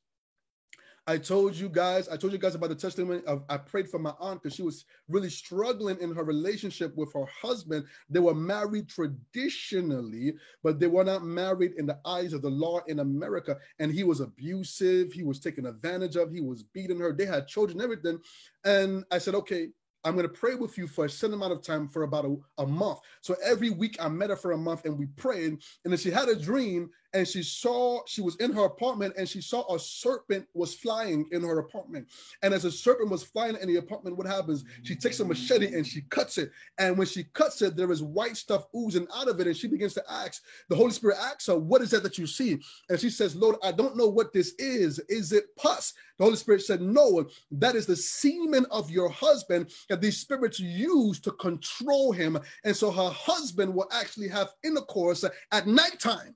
I told you guys, I told you guys about the testimony of I prayed for my aunt because she was really struggling in her relationship with her husband. They were married traditionally, but they were not married in the eyes of the law in America. And he was abusive, he was taken advantage of, he was beating her. They had children, everything. And I said, okay, I'm going to pray with you for a certain amount of time for about a, a month. So every week I met her for a month and we prayed. And then she had a dream and she saw she was in her apartment and she saw a serpent was flying in her apartment. And as a serpent was flying in the apartment what happens? She takes a machete and she cuts it. And when she cuts it there is white stuff oozing out of it. And she begins to ask the holy spirit asks her what is that that you see? And she says lord i don't know what this is. Is it pus? The holy spirit said no that is the semen of your husband that these spirits use to control him. And so her husband will actually have intercourse at nighttime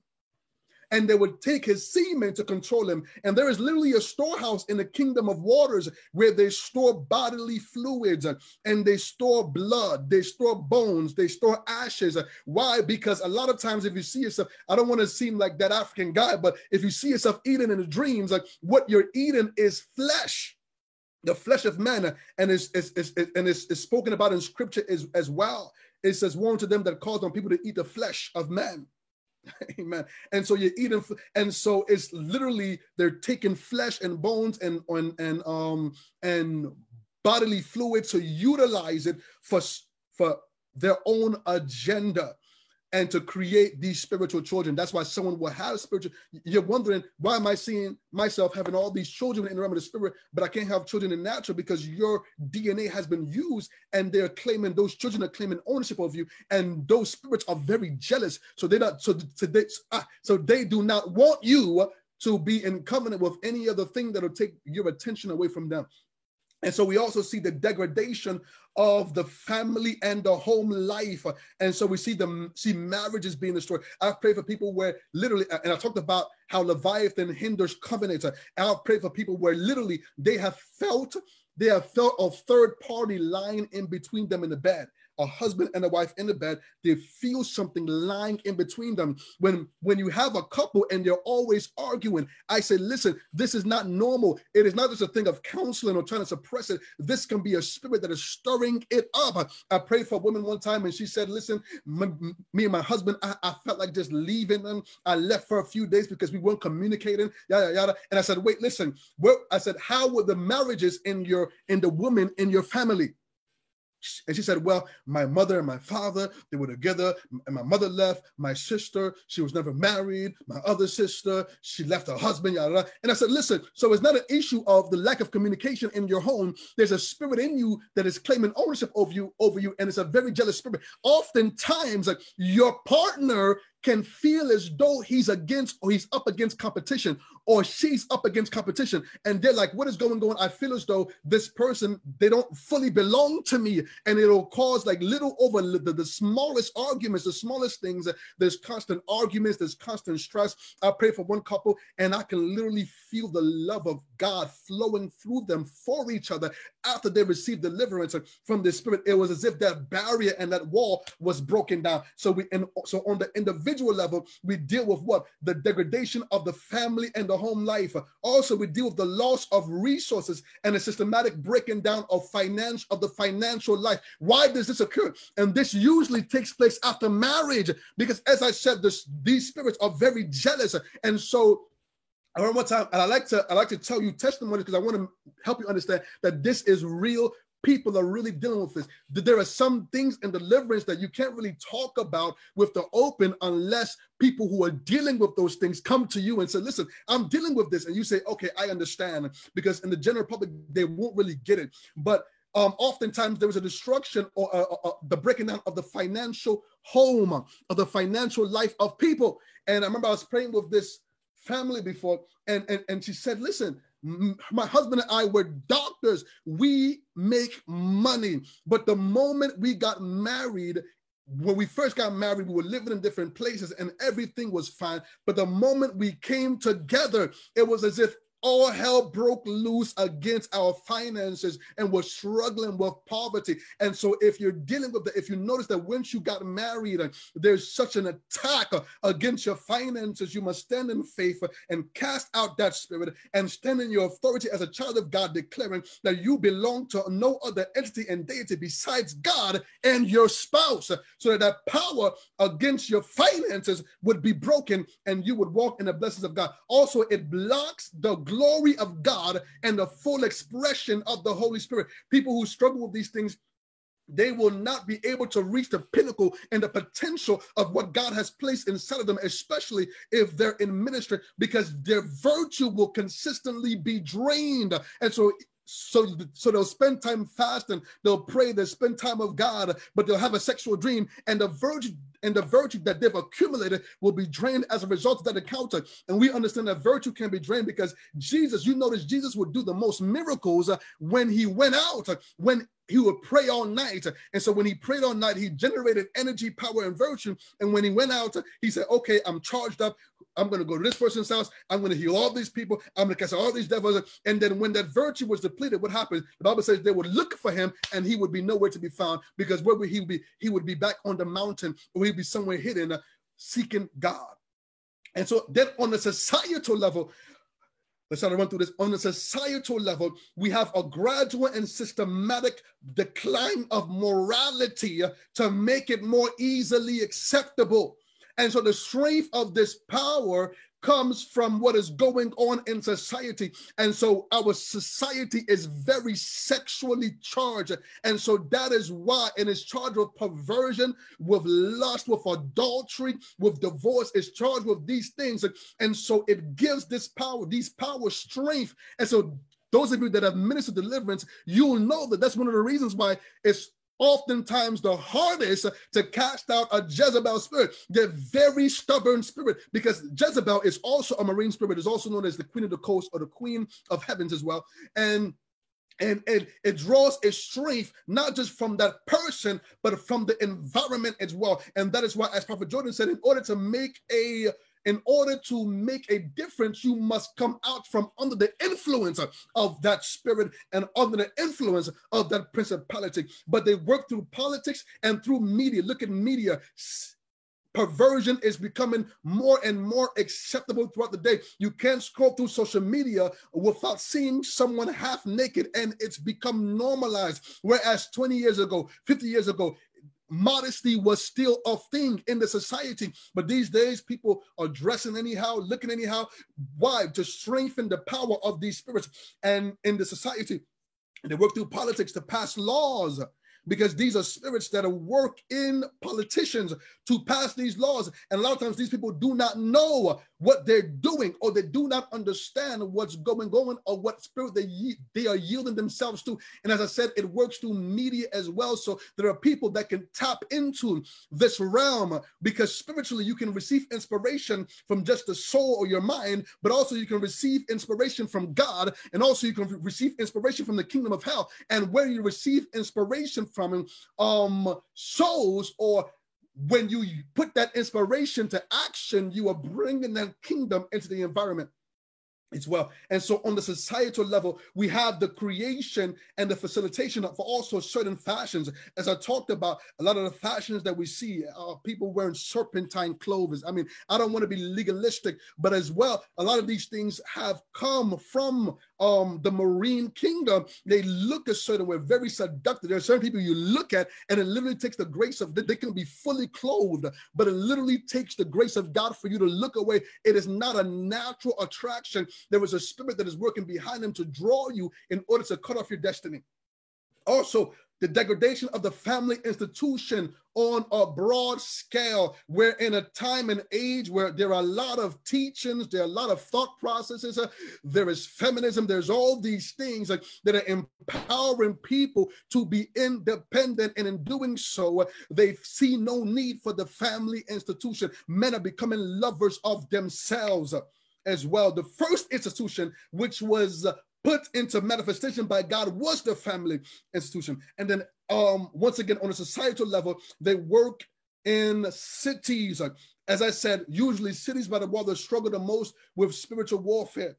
and they would take his semen to control him. And there is literally a storehouse in the kingdom of waters where they store bodily fluids and they store blood, they store bones, they store ashes. Why? Because a lot of times, if you see yourself, I don't want to seem like that African guy, but if you see yourself eating in the dreams, like what you're eating is flesh the flesh of man and is, is, is, is and is, is, spoken about in scripture as, as well it says warn to them that cause on people to eat the flesh of man Amen. And so you're eating, and so it's literally they're taking flesh and bones and and and um and bodily fluid to utilize it for for their own agenda and to create these spiritual children. That's why someone will have spiritual. You're wondering why am I seeing myself having all these children in the realm of the spirit, but I can't have children in natural because your DNA has been used and they're claiming those children are claiming ownership of you, and those spirits are very jealous. So they're not so so they, ah, so they do not want you to be in covenant with any other thing that'll take your attention away from them. And so we also see the degradation of the family and the home life. And so we see the see marriages being destroyed. I pray for people where literally, and I talked about how Leviathan hinders covenants. I'll pray for people where literally they have felt they have felt a third party lying in between them in the bed. A husband and a wife in the bed, they feel something lying in between them. When when you have a couple and they're always arguing, I say, listen, this is not normal. It is not just a thing of counseling or trying to suppress it. This can be a spirit that is stirring it up. I prayed for a woman one time and she said, listen, me and my husband, I, I felt like just leaving them. I left for a few days because we weren't communicating, yada yada. And I said, wait, listen, where I said, how were the marriages in your in the woman in your family? And she said, Well, my mother and my father, they were together. And my mother left. My sister, she was never married. My other sister, she left her husband. Yada. And I said, Listen, so it's not an issue of the lack of communication in your home. There's a spirit in you that is claiming ownership over you, over you, and it's a very jealous spirit. Oftentimes, like, your partner can feel as though he's against or he's up against competition or she's up against competition. And they're like what is going on? I feel as though this person they don't fully belong to me. And it'll cause like little over the, the smallest arguments the smallest things. There's constant arguments there's constant stress. I pray for one couple and i can literally feel the love of god flowing through them for each other. After they received deliverance from the spirit it was as if that barrier and that wall was broken down. So we and so on the individual level we deal with what? The degradation of the family and the the home life. Also, we deal with the loss of resources and a systematic breaking down of finance of the financial life. Why does this occur? And this usually takes place after marriage because, as I said, this, these spirits are very jealous, and so I remember one time, and I like to I like to tell you testimonies because I want to help you understand that this is real people are really dealing with this. There are some things in deliverance that you can't really talk about with the open unless people who are dealing with those things come to you and say, listen, I'm dealing with this. And you say, okay, I understand. Because in the general public, they won't really get it. But um, oftentimes there was a destruction or uh, uh, uh the breaking down of the financial home, of the financial life of people. And I remember I was praying with this family before, and, and, and she said, listen, my husband and I were doctors. We make money. But the moment we got married, when we first got married, we were living in different places and everything was fine. But the moment we came together, it was as if all hell broke loose against our finances and we're struggling with poverty. And so, if you're dealing with that, if you notice that once you got married, uh, there's such an attack uh, against your finances, you must stand in faith and cast out that spirit and stand in your authority as a child of God, declaring that you belong to no other entity and deity besides God and your spouse, so that that power against your finances would be broken and you would walk in the blessings of God. Also, it blocks the glory of God and the full expression of the Holy Spirit. People who struggle with these things they will not be able to reach the pinnacle and the potential of what God has placed inside of them, especially if they're in ministry, because their virtue will consistently be drained. And so so so they'll spend time fasting they'll pray they'll spend time with god but they'll have a sexual dream and the virtue and the virtue that they've accumulated will be drained as a result of that encounter. And we understand that virtue can be drained because jesus you notice jesus would do the most miracles uh, when he went out uh, when he would pray all night. And so when he prayed all night, he generated energy, power, and virtue. And when he went out, he said, Okay, I'm charged up. I'm going to go to this person's house. I'm going to heal all these people. I'm going to cast all these devils. And then when that virtue was depleted, what happened? The Bible says they would look for him and he would be nowhere to be found because where would he be? He would be back on the mountain or he'd be somewhere hidden seeking God. And so then on a societal level, let's try to run through this. On a societal level, we have a gradual and systematic decline of morality to make it more easily acceptable. And so the strength of this power comes from what is going on in society. And so our society is very sexually charged. And so that is why it is charged with perversion, with lust, with adultery, with divorce, it's charged with these things. And so it gives this power, these power strength. And so those of you that have ministered deliverance, you'll know that that's one of the reasons why it's oftentimes the hardest to cast out a Jezebel spirit. They're very stubborn spirit because Jezebel is also a marine spirit, is also known as the queen of the coast or the queen of heavens as well. And and it, it draws its strength not just from that person but from the environment as well and that is why as prophet jordan said in order to make a in order to make a difference, you must come out from under the influence of that spirit and under the influence of that principality. But they work through politics and through media. Look at media perversion is becoming more and more acceptable throughout the day. You can't scroll through social media without seeing someone half naked, and it's become normalized. Whereas 20 years ago, 50 years ago, modesty was still a thing in the society. But these days, people are dressing anyhow, looking anyhow. Why? To strengthen the power of these spirits. And in the society, they work through politics to pass laws because these are spirits that work in politicians to pass these laws. And a lot of times these people do not know what they're doing or they do not understand what's going on or what spirit they, they are yielding themselves to. And as I said, it works through media as well. So there are people that can tap into this realm because spiritually you can receive inspiration from just the soul or your mind, but also you can receive inspiration from God and also you can receive inspiration from the kingdom of hell. And where you receive inspiration from um souls or when you put that inspiration to action, you are bringing that kingdom into the environment as well. And so on the societal level, we have the creation and the facilitation of also certain fashions. As I talked about, a lot of the fashions that we see, are people wearing serpentine clothes. I mean, I don't want to be legalistic, but as well, a lot of these things have come from um, the marine kingdom. They look a certain way, very seductive. There are certain people you look at, and it literally takes the grace of they can be fully clothed, but it literally takes the grace of God for you to look away. It is not a natural attraction there is a spirit that is working behind them to draw you in order to cut off your destiny. Also, the degradation of the family institution on a broad scale. We're in a time and age where there are a lot of teachings, there are a lot of thought processes, uh, there is feminism, there's all these things uh, that are empowering people to be independent. And in doing so, uh, they see no need for the family institution. Men are becoming lovers of themselves as well. The first institution, which was put into manifestation by God, was the family institution. And then, um, once again, on a societal level, they work in cities. As I said, usually cities by the water struggle the most with spiritual warfare.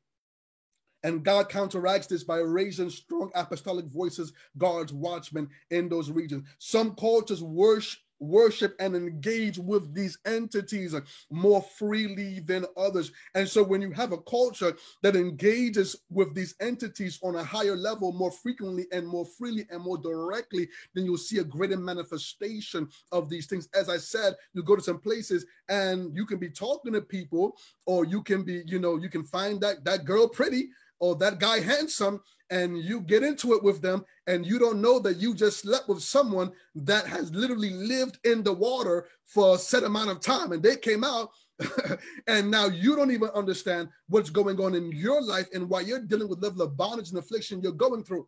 And God counteracts this by raising strong apostolic voices, guards, watchmen in those regions. Some cultures worship worship and engage with these entities more freely than others. And so when you have a culture that engages with these entities on a higher level more frequently and more freely and more directly, then you'll see a greater manifestation of these things. As I said, you go to some places and you can be talking to people or you can be, you know, you can find that that girl pretty or that guy handsome and you get into it with them and you don't know that you just slept with someone that has literally lived in the water for a set amount of time and they came out and now you don't even understand what's going on in your life and why you're dealing with level of bondage and affliction you're going through.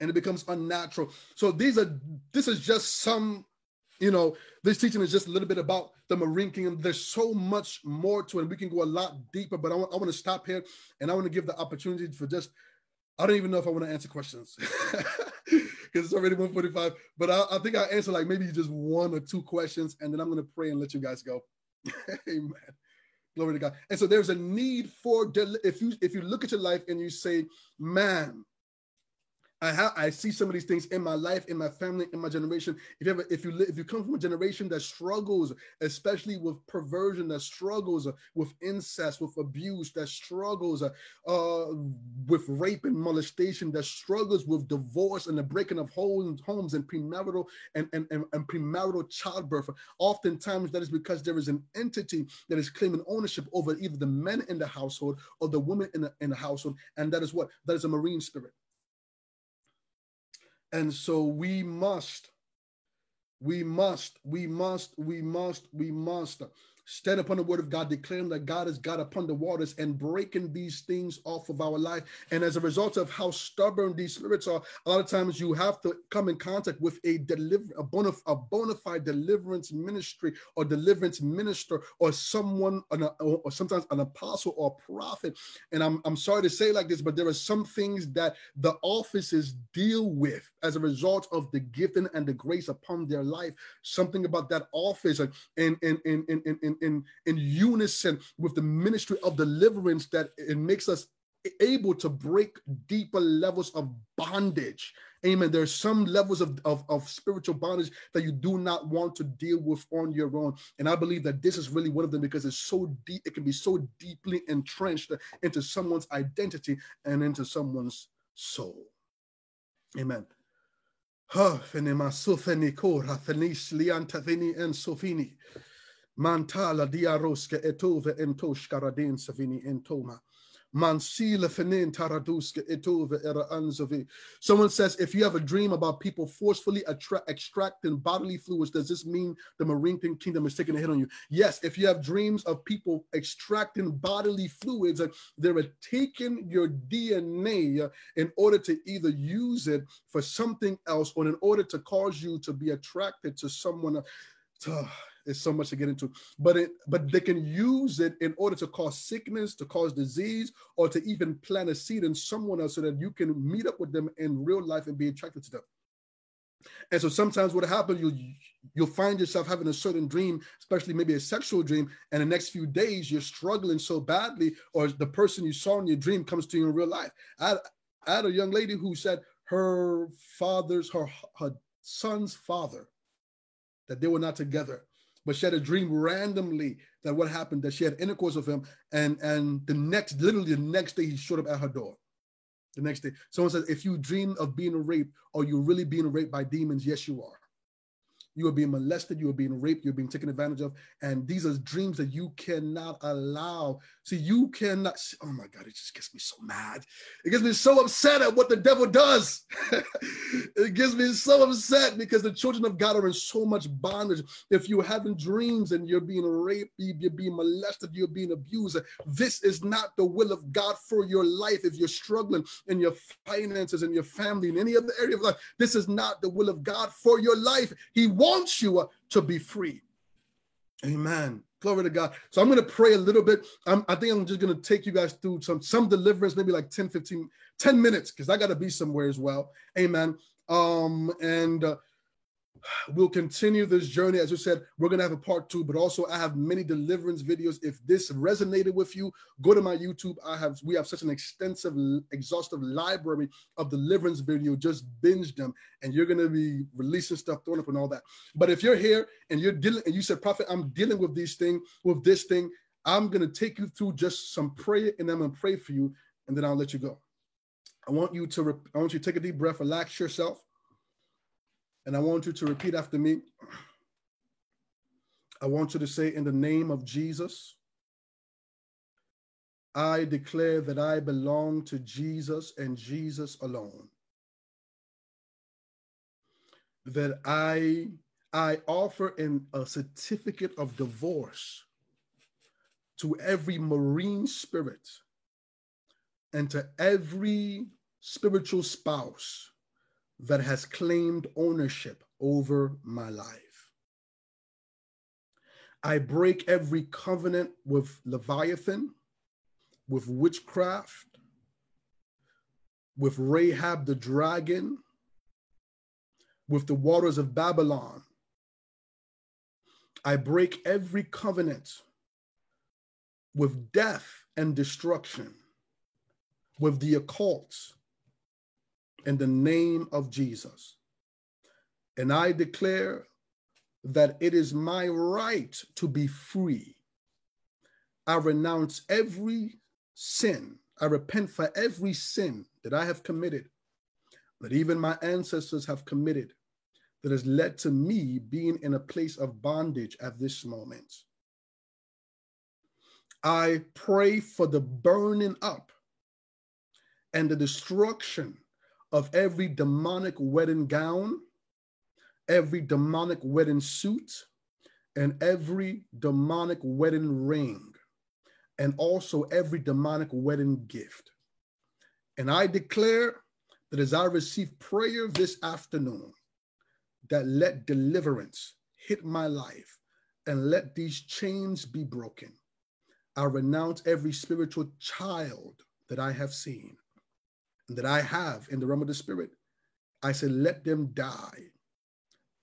And it becomes unnatural. So these are this is just some you know this teaching is just a little bit about the Marine Kingdom. There's so much more to it. We can go a lot deeper, but I want, I want to stop here and I want to give the opportunity for just, I don't even know if I want to answer questions because it's already 145, but I, I think I'll answer like maybe just one or two questions and then I'm going to pray and let you guys go. Amen. Glory to God. And so there's a need for, if you, if you look at your life and you say, man, I have I see some of these things in my life, in my family, in my generation. If you ever, if you live, if you come from a generation that struggles, especially with perversion, that struggles with incest, with abuse, that struggles uh, with rape and molestation, that struggles with divorce and the breaking of homes, homes and premarital and, and, and, and premarital childbirth. Oftentimes that is because there is an entity that is claiming ownership over either the men in the household or the women in the, in the household, and that is what that is a marine spirit. And so we must, we must, we must, we must, we must stand upon the word of God, declaring that God is God upon the waters and breaking these things off of our life. And as a result of how stubborn these spirits are, a lot of times you have to come in contact with a deliver a bona, a bona fide deliverance ministry or deliverance minister or someone or sometimes an apostle or prophet. And I'm, I'm sorry to say like this, but there are some things that the offices deal with as a result of the gifting and the grace upon their life. Something about that office and and and and in in in in, unison with the ministry of deliverance that it makes us able to break deeper levels of bondage. Amen. There's some levels of, of, of, spiritual bondage that you do not want to deal with on your own. And I believe that this is really one of them because it's so deep, it can be so deeply entrenched into someone's identity and into someone's soul. Amen. Mantala diaroske etove entosh savini entoma. Mansila fenin taraduske etove era anzovi. Someone says, if you have a dream about people forcefully attra- extracting bodily fluids, does this mean the marine kingdom is taking a hit on you? Yes. If you have dreams of people extracting bodily fluids, uh, they're taking your DNA uh, in order to either use it for something else or in order to cause you to be attracted to someone. To, it's so much to get into, but it but they can use it in order to cause sickness, to cause disease, or to even plant a seed in someone else so that you can meet up with them in real life and be attracted to them. And so sometimes what happens, you you'll find yourself having a certain dream, especially maybe a sexual dream, and the next few days you're struggling so badly, or the person you saw in your dream comes to you in real life. I I had a young lady who said her father's her her son's father that they were not together but she had a dream randomly that what happened that she had intercourse with him and and the next literally the next day he showed up at her door. The next day. Someone says if you dream of being raped are you really being raped by demons? Yes you are you are being molested, you are being raped, you're being taken advantage of. And these are dreams that you cannot allow. See, you cannot, oh my God, it just gets me so mad. It gets me so upset at what the devil does. it gets me so upset because the children of God are in so much bondage. If you're having dreams and you're being raped, you're being molested, you're being abused, this is not the will of God for your life. If you're struggling in your finances, in your family, in any other area of life, this is not the will of God for your life. He wants wants you to be free. Amen. Glory to God. So I'm going to pray a little bit. I'm, i think I'm just going to take you guys through some some deliverance, maybe like 10, 15, 10 minutes, because I got to be somewhere as well. Amen. Um, and uh, we'll continue this journey. As you said, we're going to have a part two, but also I have many deliverance videos. If this resonated with you, go to my YouTube. I have, we have such an extensive, exhaustive library of deliverance video. Just binge them and you're going to be releasing stuff, throwing up and all that. But if you're here and you're dealing, and you said, prophet, I'm dealing with these thing, with this thing, I'm going to take you through just some prayer and I'm going to pray for you and then I'll let you go. I want you to, I want you to take a deep breath, relax yourself and I want you to repeat after me. I want you to say, in the name of Jesus, I declare that I belong to Jesus and Jesus alone. That I, I offer in a certificate of divorce to every marine spirit and to every spiritual spouse that has claimed ownership over my life. I break every covenant with Leviathan, with witchcraft, with Rahab the dragon, with the waters of Babylon. I break every covenant with death and destruction, with the occult, in the name of Jesus. And I declare that it is my right to be free. I renounce every sin. I repent for every sin that I have committed, that even my ancestors have committed, that has led to me being in a place of bondage at this moment. I pray for the burning up and the destruction of every demonic wedding gown, every demonic wedding suit, and every demonic wedding ring and also every demonic wedding gift. And I declare that as I receive prayer this afternoon, that let deliverance hit my life and let these chains be broken. I renounce every spiritual child that I have seen that I have in the realm of the spirit. I say, let them die.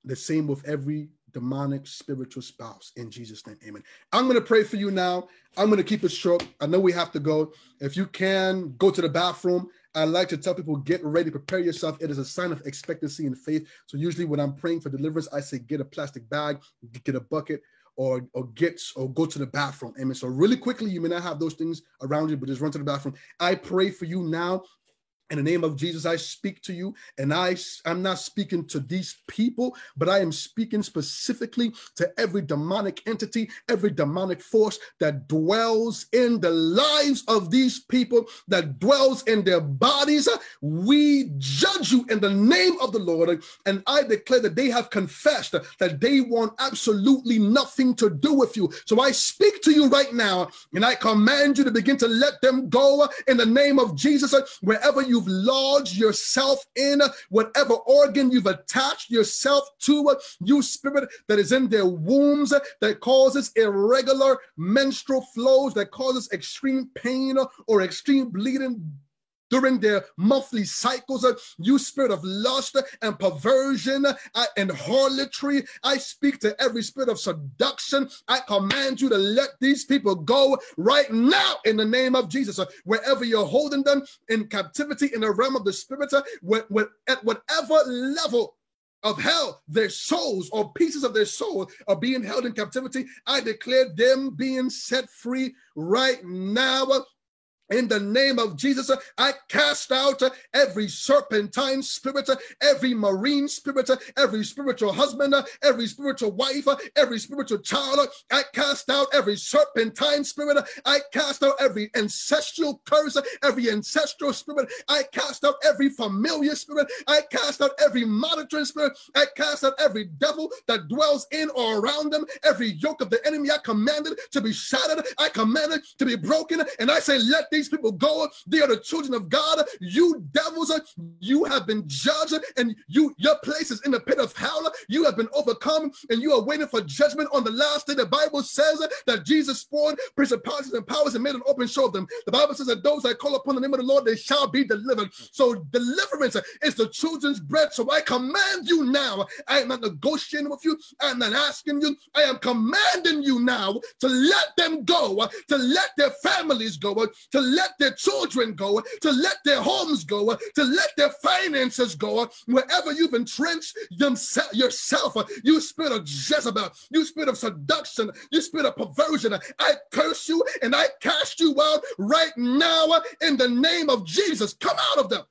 The same with every demonic spiritual spouse in Jesus' name. Amen. I'm going to pray for you now. I'm going to keep it short. I know we have to go. If you can go to the bathroom, I like to tell people get ready, prepare yourself. It is a sign of expectancy and faith. So usually when I'm praying for deliverance, I say get a plastic bag, get a bucket, or or get or go to the bathroom. Amen. So really quickly, you may not have those things around you, but just run to the bathroom. I pray for you now in the name of Jesus, I speak to you, and I, I'm not speaking to these people, but I am speaking specifically to every demonic entity, every demonic force that dwells in the lives of these people, that dwells in their bodies. We judge you in the name of the Lord, and I declare that they have confessed that they want absolutely nothing to do with you. So I speak to you right now, and I command you to begin to let them go in the name of Jesus, wherever you you've lodged yourself in, whatever organ you've attached yourself to, you spirit that is in their wombs that causes irregular menstrual flows, that causes extreme pain or extreme bleeding during their monthly cycles. Uh, you spirit of lust and perversion uh, and harlotry, I speak to every spirit of seduction. I command you to let these people go right now in the name of Jesus. Uh, wherever you're holding them in captivity in the realm of the spirit, at whatever level of hell, their souls or pieces of their soul are being held in captivity. I declare them being set free right now in the name of Jesus, I cast out every serpentine spirit, every marine spirit, every spiritual husband, every spiritual wife, every spiritual child. I cast out every serpentine spirit. I cast out every ancestral curse, every ancestral spirit. I cast out every familiar spirit. I cast out every monitoring spirit. I cast out every devil that dwells in or around them. Every yoke of the enemy I commanded to be shattered. I commanded to be broken. And I say, let these people go. They are the children of God. You devils, uh, you have been judged, and you your place is in the pit of hell. You have been overcome, and you are waiting for judgment on the last day. The Bible says uh, that Jesus spawned principalities and powers and made an open show of them. The Bible says that those that call upon the name of the Lord, they shall be delivered. So deliverance uh, is the children's bread. So I command you now. I am not negotiating with you. I am not asking you. I am commanding you now to let them go, to let their families go, to let their children go, to let their homes go, to let their finances go, wherever you've entrenched yourself, you spirit of Jezebel, you spirit of seduction, you spirit of perversion. I curse you and I cast you out right now in the name of Jesus. Come out of them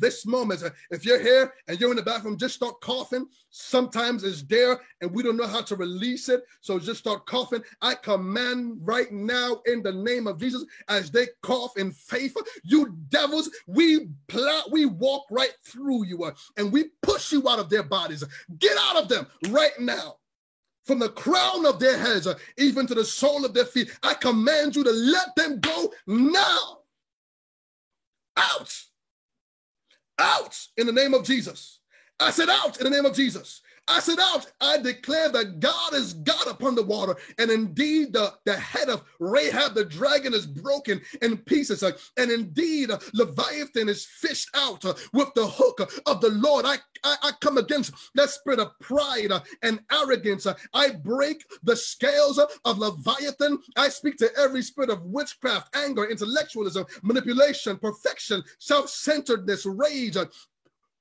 this moment. If you're here and you're in the bathroom, just start coughing. Sometimes it's there and we don't know how to release it. So just start coughing. I command right now in the name of Jesus as they cough in faith. You devils, we plow, we walk right through you uh, and we push you out of their bodies. Get out of them right now from the crown of their heads, uh, even to the sole of their feet. I command you to let them go now. Out out in the name of Jesus. I said, out in the name of Jesus. I said out, I declare that God is God upon the water. And indeed, the, the head of Rahab the dragon is broken in pieces. Uh, and indeed, uh, Leviathan is fished out uh, with the hook of the Lord. I, I, I come against that spirit of pride and arrogance. I break the scales of Leviathan. I speak to every spirit of witchcraft, anger, intellectualism, manipulation, perfection, self centeredness, rage,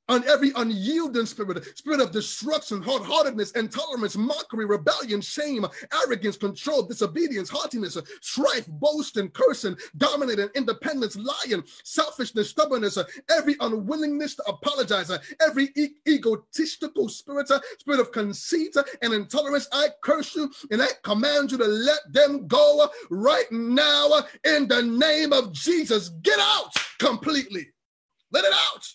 on every unyielding spirit, spirit of destruction, hard-heartedness, intolerance, mockery, rebellion, shame, arrogance, control, disobedience, haughtiness, strife, boasting, cursing, dominating, independence, lying, selfishness, stubbornness, every unwillingness to apologize, every e- egotistical spirit, spirit of conceit and intolerance, I curse you and I command you to let them go right now in the name of Jesus. Get out completely. Let it out.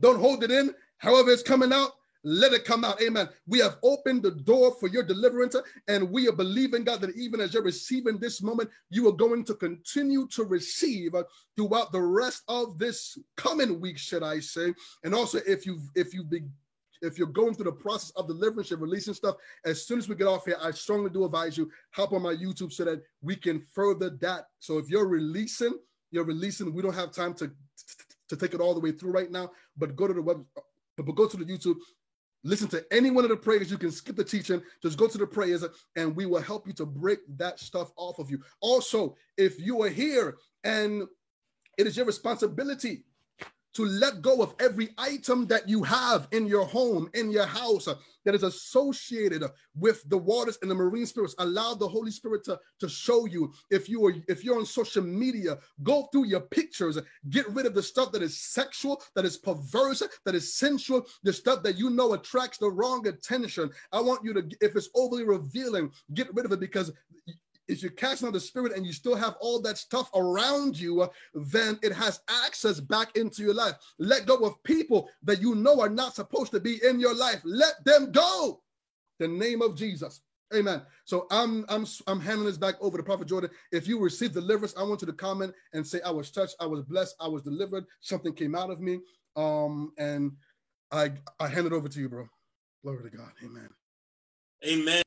Don't hold it in. However, it's coming out, let it come out. Amen. We have opened the door for your deliverance, and we are believing, God, that even as you're receiving this moment, you are going to continue to receive uh, throughout the rest of this coming week, should I say. And also, if you if you be if you're going through the process of deliverance and releasing stuff, as soon as we get off here, I strongly do advise you hop on my YouTube so that we can further that. So if you're releasing, you're releasing. We don't have time to to take it all the way through right now, but go to the web, but go to the YouTube. Listen to any one of the prayers. You can skip the teaching. Just go to the prayers, and we will help you to break that stuff off of you. Also, if you are here and it is your responsibility to let go of every item that you have in your home, in your house, uh, that is associated with the waters and the marine spirits. Allow the Holy Spirit to, to show you. If you are if you're on social media, go through your pictures, get rid of the stuff that is sexual, that is perverse, that is sensual, the stuff that you know attracts the wrong attention. I want you to, if it's overly revealing, get rid of it because if you're casting out the spirit and you still have all that stuff around you, then it has access back into your life. Let go of people that you know are not supposed to be in your life. Let them go. The name of Jesus. Amen. So I'm I'm I'm handing this back over to Prophet Jordan. If you receive deliverance, I want you to comment and say I was touched, I was blessed, I was delivered, something came out of me. Um, and I I hand it over to you, bro. Glory to God. Amen. Amen.